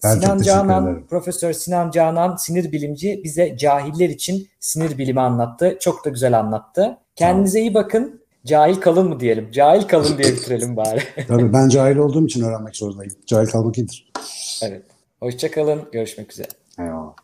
[SPEAKER 2] Ben
[SPEAKER 1] Sinan
[SPEAKER 2] teşekkür
[SPEAKER 1] Canan,
[SPEAKER 2] ederim.
[SPEAKER 1] Profesör Sinan Canan sinir bilimci bize cahiller için sinir bilimi anlattı. Çok da güzel anlattı. Kendinize iyi bakın. Cahil kalın mı diyelim? Cahil kalın diye bitirelim bari.
[SPEAKER 2] Tabii ben cahil olduğum için öğrenmek zorundayım. Cahil kalmak iyidir.
[SPEAKER 1] Evet. Hoşçakalın. Görüşmek üzere.
[SPEAKER 2] Eyvallah.